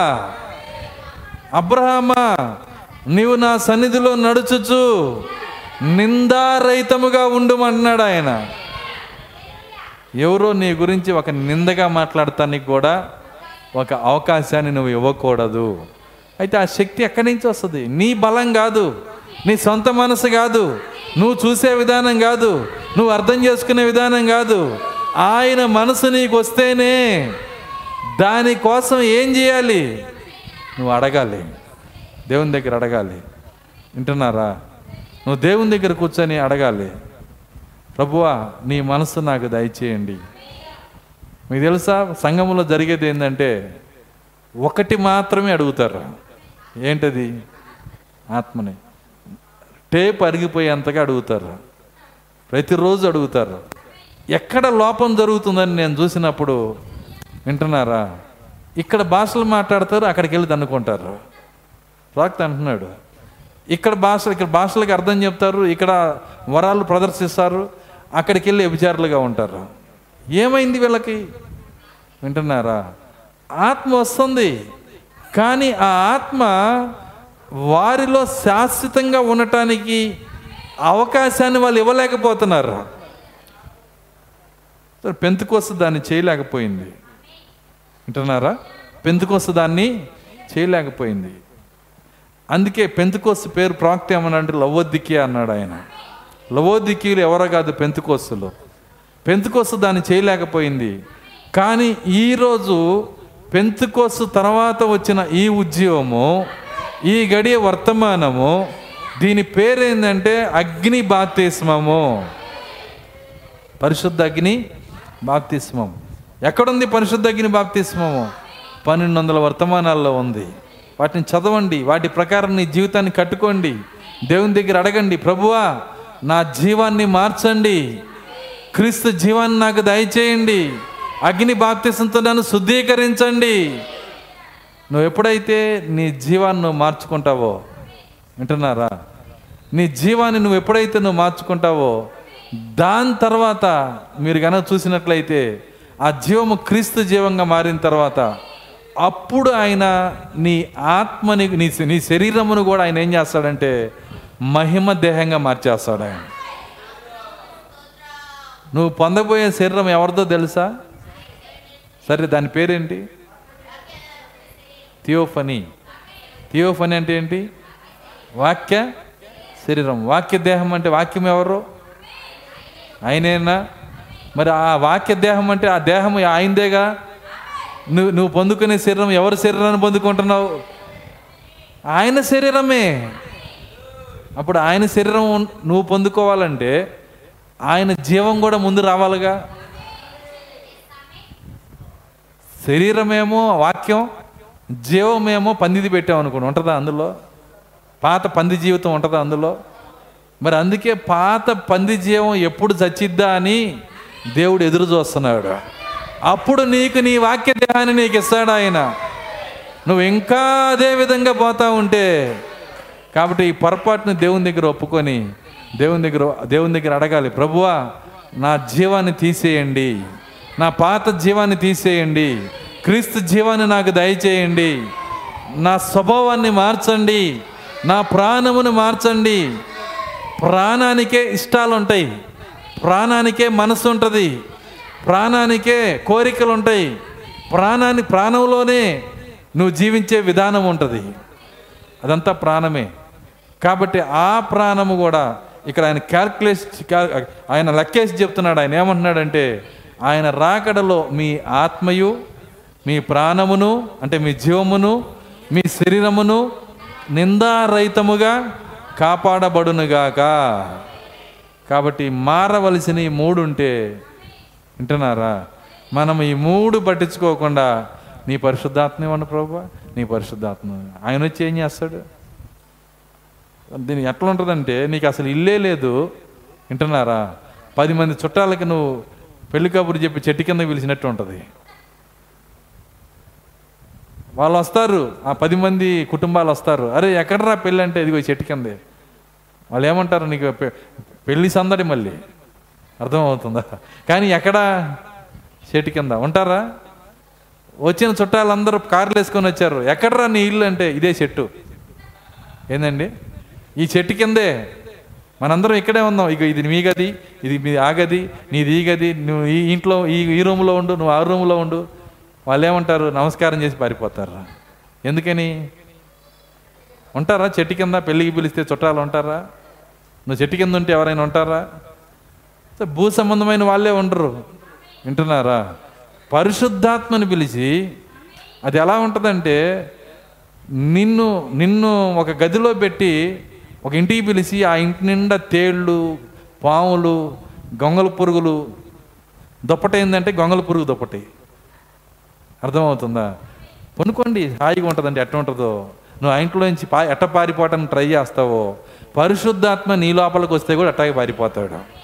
Speaker 1: అబ్రహమా నీవు నా సన్నిధిలో నడుచుచు నిందారహితముగా ఉండుమంటున్నాడు ఆయన. ఎవరో నీ గురించి ఒక నిందగా మాట్లాడటానికి కూడా ఒక అవకాశాన్ని నువ్వు ఇవ్వకూడదు. అయితే ఆ శక్తి ఎక్కడి నుంచి వస్తుంది? నీ బలం కాదు. నీ సొంత మనసు కాదు. నువ్వు చూసే విధానం కాదు. నువ్వు అర్థం చేసుకునే విధానం కాదు. ఆయన మనసు నీకు వస్తేనే దానికోసం ఏం చేయాలి? నువ్వు అడగాలి. దేవుని దగ్గర అడగాలి. వింటున్నారా? నువ్వు దేవుని దగ్గర కూర్చొని అడగాలి. ప్రభువా నీ మనసు నాకు దయచేయండి. మీకు తెలుసా? సంఘంలో జరిగేది ఏంటంటే ఒకటి మాత్రమే అడుగుతారు. ఏంటది? ఆత్మని. టేప్ అరిగిపోయేంతగా అడుగుతారు. ప్రతిరోజు అడుగుతారు. ఎక్కడ లోపం జరుగుతుందని నేను చూసినప్పుడు వింటున్నారా? ఇక్కడ భాషలు మాట్లాడతారు అక్కడికి వెళ్ళి తన్నుకుంటారు. రాక్త అంటున్నాడు. ఇక్కడ భాష ఇక్కడ భాషలకు అర్థం చెప్తారు ఇక్కడ వరాలు ప్రదర్శిస్తారు అక్కడికి వెళ్ళి వ్యభిచారులుగా ఉంటారు. ఏమైంది వీళ్ళకి? వింటున్నారా? ఆత్మ వస్తుంది. కానీ ఆ ఆత్మ వారిలో శాశ్వతంగా ఉండటానికి అవకాశాన్ని వాళ్ళు ఇవ్వలేకపోతున్నారు. పెంతుకోస దాన్ని చేయలేకపోయింది. వింటున్నారా? పెంతుకోస దాన్ని చేయలేకపోయింది. అందుకే పెంతుకోసు పేరు ప్రాక్త ఏమనంటే లవోద్దికి అన్నాడు ఆయన. లవోద్దికీలు ఎవరో కాదు పెంతుకోసులు పెంతుకోసు దాన్ని చేయలేకపోయింది. కానీ ఈరోజు పెంతుకోసు తర్వాత వచ్చిన ఈ ఉద్యమము ఈ గడియ వర్తమానము దీని పేరేందంటే అగ్ని బాప్తిస్మము. పరిశుద్ధ అగ్ని బాప్తిస్మం ఎక్కడుంది పరిశుద్ధ అగ్ని బాప్తిస్మము? పన్నెండు వందల వర్తమానాల్లో ఉంది. వాటిని చదవండి వాటి ప్రకారం నీ జీవితాన్ని కట్టుకోండి దేవుని దగ్గర అడగండి ప్రభువా నా జీవాన్ని మార్చండి క్రీస్తు జీవాన్ని నాకు దయచేయండి అగ్ని బాప్తిసంతో నన్ను శుద్ధీకరించండి నువ్వు ఎప్పుడైతే నీ జీవాన్ని నువ్వు మార్చుకుంటావో వింటున్నారా? నీ జీవాన్ని నువ్వు ఎప్పుడైతే నువ్వు మార్చుకుంటావో దాని తర్వాత మీరు కనుక చూసినట్లయితే ఆ జీవము క్రీస్తు జీవంగా మారిన తర్వాత అప్పుడు ఆయన నీ ఆత్మని నీ నీ శరీరమును కూడా ఆయన ఏం చేస్తాడంటే మహిమ దేహంగా మార్చేస్తాడు ఆయన. నువ్వు పొందబోయే శరీరం ఎవరిదో తెలుసా? సరే దాని పేరేంటి? థియోఫనీ. థియోఫనీ అంటే ఏంటి? వాక్య శరీరం. వాక్య దేహం అంటే వాక్యం ఎవరు? ఆయనేనా? మరి ఆ వాక్య దేహం అంటే ఆ దేహం ఆయనదేగా? నువ్వు నువ్వు పొందుకునే శరీరం ఎవరి శరీరాన్ని పొందుకుంటున్నావు? ఆయన శరీరమే. అప్పుడు ఆయన శరీరం నువ్వు పొందుకోవాలంటే ఆయన జీవం కూడా ముందు రావాలిగా. శరీరమేమో వాక్యం జీవమేమో పందిది పెట్టాం అనుకోండి ఉంటుందా అందులో? పాత పంది జీవితం ఉంటుందా అందులో? మరి అందుకే పాత పంది జీవం ఎప్పుడు చచ్చిద్దా అని దేవుడు ఎదురు చూస్తున్నాడు. అప్పుడు నీకు నీ వాక్య దేహాన్ని నీకు ఇస్తాడు ఆయన. నువ్వు ఇంకా అదే విధంగా పోతా ఉంటే కాబట్టి ఈ పొరపాటును దేవుని దగ్గర ఒప్పుకొని దేవుని దగ్గర దేవుని దగ్గర అడగాలి ప్రభువా నా జీవాన్ని తీసేయండి. నా పాత జీవాన్ని తీసేయండి. క్రీస్తు జీవాన్ని నాకు దయచేయండి. నా స్వభావాన్ని మార్చండి. నా ప్రాణమును మార్చండి. ప్రాణానికే ఇష్టాలు ఉంటాయి ప్రాణానికే మనసు ఉంటుంది ప్రాణానికే కోరికలు ఉంటాయి ప్రాణాన్ని ప్రాణంలోనే నువ్వు జీవించే విధానం ఉంటుంది అదంతా ప్రాణమే. కాబట్టి ఆ ప్రాణము కూడా ఇక్కడ ఆయన క్యాల్కులేస్ ఆయన లెక్కేసి చెప్తున్నాడు. ఆయన ఏమంటున్నాడంటే ఆయన రాకడలో మీ ఆత్మయు మీ ప్రాణమును అంటే మీ జీవమును మీ శరీరమును నిందారహితముగా కాపాడబడునుగాక. కాబట్టి మారవలసిన ఈ మూడు ఉంటే వింటున్నారా? మనం ఈ మూడు పట్టించుకోకుండా నీ పరిశుద్ధాత్మ ఇవ్వండి ప్రభు? నీ పరిశుద్ధాత్మ. ఆయన వచ్చి ఏం చేస్తాడు? దీనికి ఎట్లా ఉంటుందంటే నీకు అసలు ఇల్లే లేదు. వింటున్నారా? పది మంది చుట్టాలకి నువ్వు పెళ్ళి కబురు చెప్పి చెట్టు కింద పిలిచినట్టు ఉంటుంది. వాళ్ళు వస్తారు ఆ పది మంది కుటుంబాలు వస్తారు. అరే ఎక్కడరా పెళ్ళి అంటే? ఇదిగో చెట్టు కిందే. వాళ్ళు ఏమంటారు నీకు? పెళ్ళి సందడి మళ్ళీ. అర్థమవుతుందా? కానీ ఎక్కడ? చెట్టు కింద. ఉంటారా? వచ్చిన చుట్టాలందరూ కార్లు వేసుకొని వచ్చారు. ఎక్కడరా నీ ఇల్లు అంటే? ఇదే చెట్టు. ఏందండి? ఈ చెట్టు కిందే. మనందరం ఇక్కడే ఉన్నాం. ఇక ఇది మీ గది ఇది మీ ఆ గది నీది ఈ గది నువ్వు ఈ ఇంట్లో ఈ ఈ రూమ్లో ఉండు నువ్వు ఆ రూమ్లో ఉండు. వాళ్ళు ఏమంటారు నమస్కారం చేసి పారిపోతారా? ఎందుకని? ఉంటారా? చెట్టు కింద పెళ్ళికి పిలిస్తే చుట్టాలు ఉంటారా? నువ్వు చెట్టు కింద ఉంటే ఎవరైనా ఉంటారా? భూ సంబంధమైన వాళ్ళే ఉండరు. వింటున్నారా? పరిశుద్ధాత్మని పిలిచి అది ఎలా ఉంటుందంటే నిన్ను నిన్ను ఒక గదిలో పెట్టి ఒక ఇంటికి పిలిచి ఆ ఇంటి నిండా తేళ్ళు పాములు గొంగల పురుగులు. దుప్పటైందంటే గొంగల పురుగు దుప్పటి. అర్థమవుతుందా? పనుకోండి హాయిగా ఉంటుందండి ఎట్ట ఉంటుందో. నువ్వు ఆ ఇంట్లోంచి పా ఎట్ట పారిపోవటానికి ట్రై చేస్తావో? పరిశుద్ధాత్మ నీ లోపలికి వస్తే కూడా అట్టాగే పారిపోతాడు.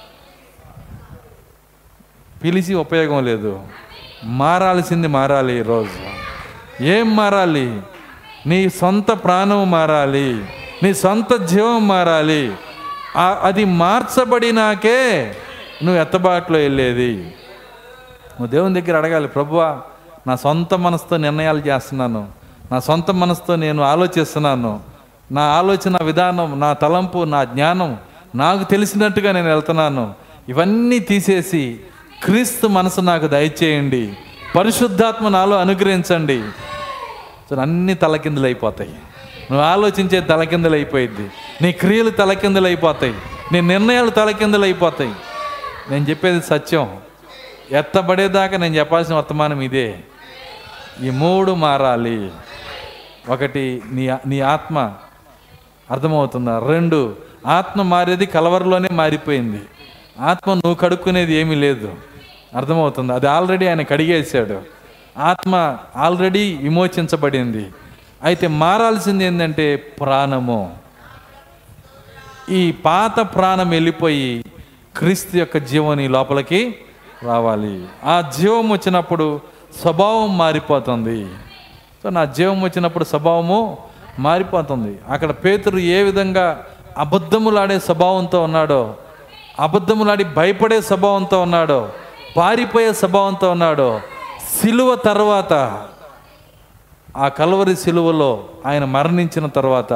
Speaker 1: పిలిచి ఉపయోగం లేదు. మారాల్సింది మారాలి ఈరోజు ఏం మారాలి? నీ సొంత ప్రాణం మారాలి. నీ సొంత జీవం మారాలి. అది మార్చబడినాకే నువ్వు ఎత్తబాట్లో వెళ్ళేది. నువ్వు దేవుని దగ్గర అడగాలి ప్రభువా నా సొంత మనసుతో నిర్ణయాలు చేస్తున్నాను. నా సొంత మనసుతో నేను ఆలోచిస్తున్నాను. నా ఆలోచన విధానం నా తలంపు నా జ్ఞానం నాకు తెలిసినట్టుగా నేను వెళ్తున్నాను. ఇవన్నీ తీసేసి క్రీస్తు మనసు నాకు దయచేయండి. పరిశుద్ధాత్మ నాలో అనుగ్రహించండి. సో అన్ని తలకిందులు అయిపోతాయి నువ్వు ఆలోచించే తలకిందులు అయిపోయింది నీ క్రియలు తలకిందులు అయిపోతాయి నీ నిర్ణయాలు తలకిందులు అయిపోతాయి నేను చెప్పేది సత్యం. ఎత్తబడేదాకా నేను చెప్పాల్సిన వర్తమానం ఇదే. ఈ మూడు మారాలి. ఒకటి నీ నీ ఆత్మ అర్థమవుతుందా? రెండు ఆత్మ మారేది కలవరలోనే మారిపోయింది. ఆత్మ నువ్వు కడుక్కునేది ఏమీ లేదు. అర్థమవుతుంది? అది ఆల్రెడీ ఆయన కడిగేశాడు. ఆత్మ ఆల్రెడీ విమోచించబడింది. అయితే మారాల్సింది ఏంటంటే ప్రాణము. ఈ పాత ప్రాణం వెళ్ళిపోయి క్రీస్తు యొక్క జీవని లోపలికి రావాలి. ఆ జీవం వచ్చినప్పుడు స్వభావం మారిపోతుంది. సో నా జీవం వచ్చినప్పుడు స్వభావము మారిపోతుంది. అక్కడ పేతురు ఏ విధంగా అబద్ధములాడే స్వభావంతో ఉన్నాడో అబద్ధములాడి భయపడే స్వభావంతో ఉన్నాడో పారిపోయే స్వభావంతో ఉన్నాడో సిలువ తర్వాత ఆ కలవరి సిలువలో ఆయన మరణించిన తర్వాత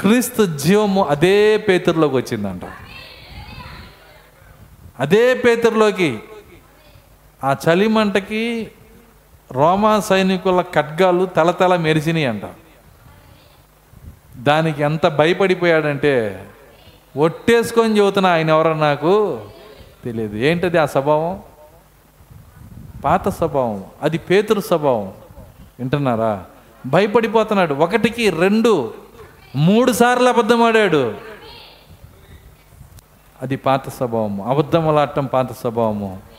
Speaker 1: క్రీస్తు జీవము అదే పేతురులోకి వచ్చిందంట. అదే పేతుర్లోకి ఆ చలిమంటకి రోమా సైనికుల ఖడ్గాలు తలతల మెరిసినాయి అంట. దానికి ఎంత భయపడిపోయాడంటే ఒట్టేసుకొని చెబుతున్నా ఆయన ఎవరో నాకు తెలియదు. ఏంటది ఆ స్వభావం? పాత స్వభావం. అది పేతురు స్వభావం. వింటున్నారా? భయపడిపోతున్నాడు. ఒకటికి రెండు మూడు సార్లు అబద్ధం ఆడాడు. అది పాత స్వభావము. అబద్ధములాడటం పాత స్వభావము.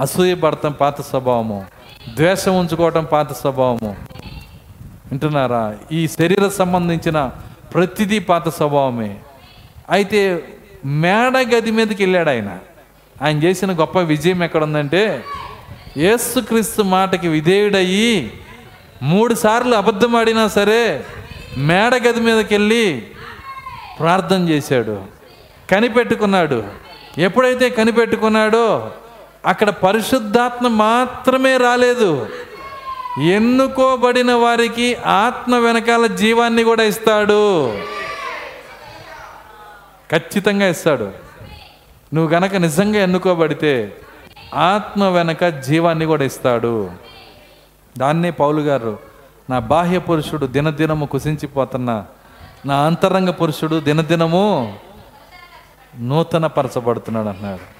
Speaker 1: అసూయపడటం పాత స్వభావము. ద్వేషం ఉంచుకోవటం పాత స్వభావము. వింటున్నారా? ఈ శరీర సంబంధించిన ప్రతిదీ పాత స్వభావమే. అయితే మేడ గది మీదకి వెళ్ళాడు ఆయన. ఆయన చేసిన గొప్ప విజయం ఎక్కడుందంటే యేసుక్రీస్తు మాటకి విధేయుడయ్యి మూడు సార్లు అబద్ధం ఆడినా సరే మేడ గది మీదకి వెళ్ళి ప్రార్థన చేశాడు. కనిపెట్టుకున్నాడు. ఎప్పుడైతే కనిపెట్టుకున్నాడో అక్కడ పరిశుద్ధాత్మ మాత్రమే రాలేదు. ఎన్నుకోబడిన వారికి ఆత్మ వెనకాల జీవాన్ని కూడా ఇస్తాడు. ఖచ్చితంగా ఇస్తాడు. నువ్వు గనక నిజంగా ఎన్నుకోబడితే ఆత్మ వెనక జీవాన్ని కూడా ఇస్తాడు. దాన్నే పౌలు గారు నా బాహ్య పురుషుడు దినదినము కుసించిపోతున్నా నా అంతరంగ పురుషుడు దినదినము నూతన పరచబడుతున్నాడు అన్నాడు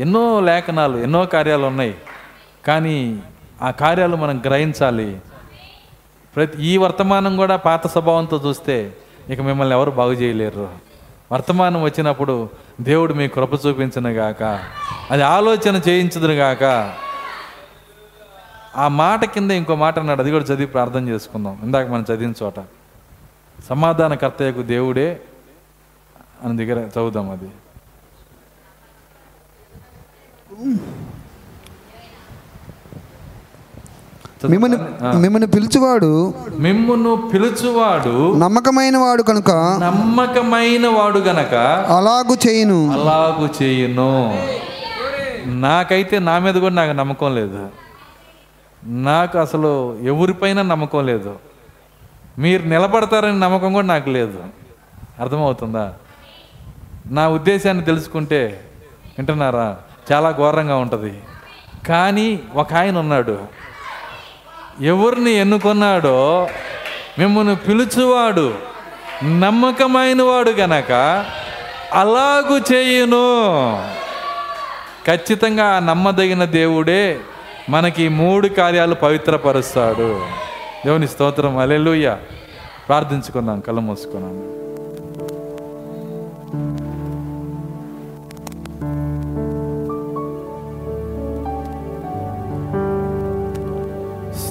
Speaker 1: ఎన్నో లేఖనాలు ఎన్నో కార్యాలు ఉన్నాయి. కానీ ఆ కార్యాలు మనం గ్రహించాలి. ప్రతి ఈ వర్తమానం కూడా పాత స్వభావంతో చూస్తే ఇక మిమ్మల్ని ఎవరు బాగు చేయలేరు. వర్తమానం వచ్చినప్పుడు దేవుడు మీ కృప చూపించను గాక అది ఆలోచన చేయించదును గాక. ఆ మాట కింద ఇంకో మాట అన్నాడు అది కూడా చదివి ప్రార్థన చేసుకుందాం. ఇందాక మనం చదివిన చోట సమాధానకర్తయ్యకు దేవుడే అని దగ్గర చదువుదాం అది.
Speaker 2: మిమ్మల్ని మిమ్మల్ని పిలుచువాడు
Speaker 1: మిమ్మును పిలుచువాడు
Speaker 2: నమ్మకమైన వాడు కనుక
Speaker 1: నమ్మకమైన వాడు గనక
Speaker 2: అలాగు చేయును.
Speaker 1: అలాగు చేయును. నాకైతే నా మీద కూడా నాకు నమ్మకం లేదు. నాకు అసలు ఎవరిపైన నమ్మకం లేదు. మీరు నిలబడతారని నమ్మకం కూడా నాకు లేదు. అర్థమవుతుందా? నా ఉద్దేశాన్ని తెలుసుకుంటే వింటున్నారా? చాలా ఘోరంగా ఉంటుంది. కానీ ఒక ఆయన ఉన్నాడు. ఎవరిని ఎన్నుకున్నాడో మిమ్మల్ని పిలుచువాడు నమ్మకమైన వాడు గనక అలాగు చేయును. ఖచ్చితంగా ఆ నమ్మదగిన దేవుడే మనకి మూడు కార్యాలు పవిత్రపరుస్తాడు. దేవుని స్తోత్రం. అలెలుయ్య ప్రార్థించుకుందాం కళ్ళు మూసుకున్నాను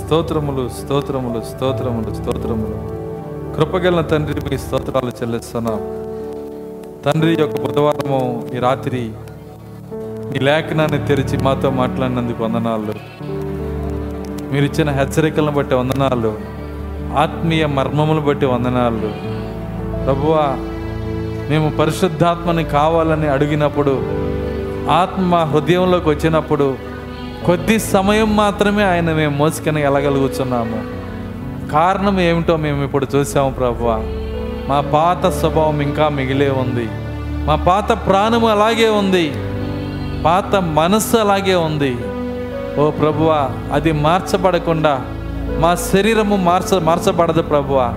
Speaker 1: స్తోత్రములు స్తోత్రములు స్తోత్రములు స్తోత్రములు. కృపగల తండ్రి మీ స్తోత్రాలు చెల్లిస్తున్నాం. తండ్రి యొక్క బుధవారము ఈ రాత్రి ఈ లేఖనాన్ని తెరిచి మాతో మాట్లాడినందుకు వందనాలు. మీరు ఇచ్చిన హెచ్చరికలను బట్టి వందనాలు. ఆత్మీయ మర్మములు బట్టి వందనాలు. ప్రభువా మేము పరిశుద్ధాత్మని కావాలని అడిగినప్పుడు ఆత్మ హృదయంలోకి వచ్చినప్పుడు కొద్ది సమయం మాత్రమే ఆయన మేము మోసుకొని వెళ్ళగలుగుతున్నాము కారణం ఏమిటో మేము ఇప్పుడు చూసాము ప్రభు మా పాత స్వభావం ఇంకా మిగిలే ఉంది. మా పాత ప్రాణము అలాగే ఉంది. పాత మనస్సు అలాగే ఉంది. ఓ ప్రభువా అది మార్చబడకుండా మా శరీరము మార్చ మార్చబడదు ప్రభువా.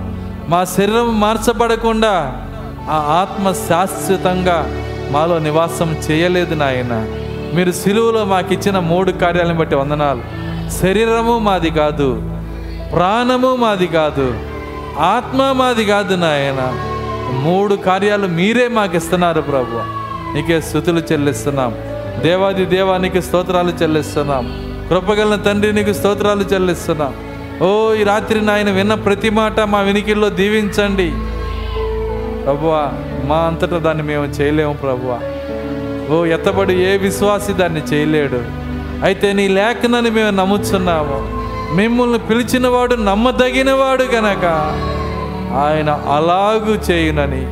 Speaker 1: మా శరీరం మార్చబడకుండా ఆ ఆత్మ శాశ్వతంగా మాలో నివాసం చేయలేదు నాయన. మీరు సిలువలో మాకు ఇచ్చిన మూడు కార్యాలను బట్టి వందనాలు. శరీరము మాది కాదు ప్రాణము మాది కాదు ఆత్మ మాది కాదు నాయన. మూడు కార్యాలు మీరే మాకు ఇస్తున్నారు ప్రభు. నీకే స్థుతులు చెల్లిస్తున్నాం. దేవాది దేవానికి స్తోత్రాలు చెల్లిస్తున్నాం. కృపగల తండ్రి నీకు స్తోత్రాలు చెల్లిస్తున్నాం. ఓ ఈ రాత్రి నాయన విన్న ప్రతి మాట మా వినికిల్లో దీవించండి. ప్రభువా మా అంతటా దాన్ని మేము చేయలేము ప్రభువా. ఓ ఎత్తబడి ఏ విశ్వాసి దాన్ని చేయలేడు. అయితే నీ లేఖనని మేము నమ్ముచున్నాము. మిమ్మల్ని పిలిచినవాడు నమ్మదగినవాడు గనక ఆయన అలాగూ చేయునని.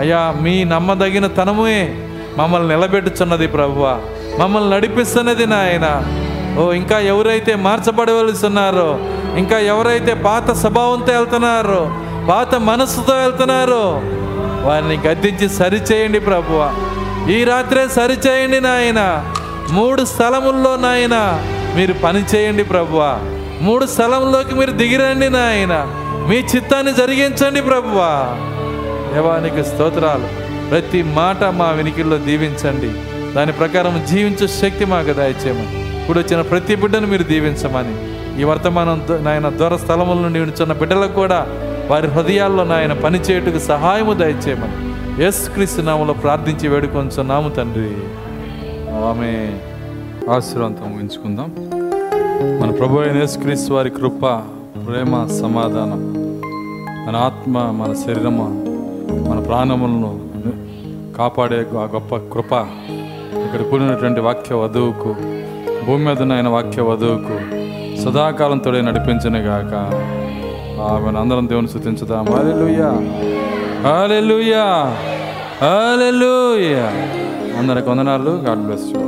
Speaker 1: అయ్యా మీ నమ్మదగిన తనమే మమ్మల్ని నిలబెట్టుచున్నది ప్రభువ. మమ్మల్ని నడిపిస్తున్నది నాయన. ఓ ఇంకా ఎవరైతే మార్చబడవలసి ఉన్నారో ఇంకా ఎవరైతే పాత స్వభావంతో వెళ్తున్నారో పాత మనస్సుతో వెళ్తున్నారో వారిని గద్దించి సరిచేయండి ప్రభువా. ఈ రాత్రే సరిచేయండి నాయన. మూడు స్థలముల్లో నాయన మీరు పని చేయండి ప్రభువా. మూడు స్థలంలోకి మీరు దిగిరండి నాయన. మీ చిత్తాన్ని జరిగించండి ప్రభువా. దేవానికి స్తోత్రాలు. ప్రతి మాట మా వినికిల్లో దీవించండి. దాని ప్రకారం జీవించే శక్తి మాకు దయచేయమని. ఇప్పుడు వచ్చిన ప్రతి బిడ్డను మీరు దీవించమని. ఈ వర్తమానం నాయన దూర స్థలముల నుండి ఉంచున్న బిడ్డలకు కూడా వారి హృదయాల్లో నాయన పనిచేయటకు సహాయము దయచేయమని. యేసుక్రీస్తు నామలో ప్రార్థించి వేడుకొంచున్నాము తండ్రి. ఆమె ఆశీర్వాదం ఉంచుకుందాం. మన ప్రభు అయిన యేసుక్రీస్తు వారి కృప ప్రేమ సమాధానం మన ఆత్మ మన శరీరము మన ప్రాణములను కాపాడే ఆ గొప్ప కృప ఇక్కడ కూడినటువంటి వాక్య వధువుకు భూమి మీద ఉన్న ఆయన వాక్య వధువుకు సదాకాలంతో తోడే నడిపించను గాక ఆమెను. అందరం దేవుని స్థుతించుదాం. హాలెలూయా హాలెలుయా హాలెలుయా అందరికి వందనాలు గాడ్ బ్లెస్ యూ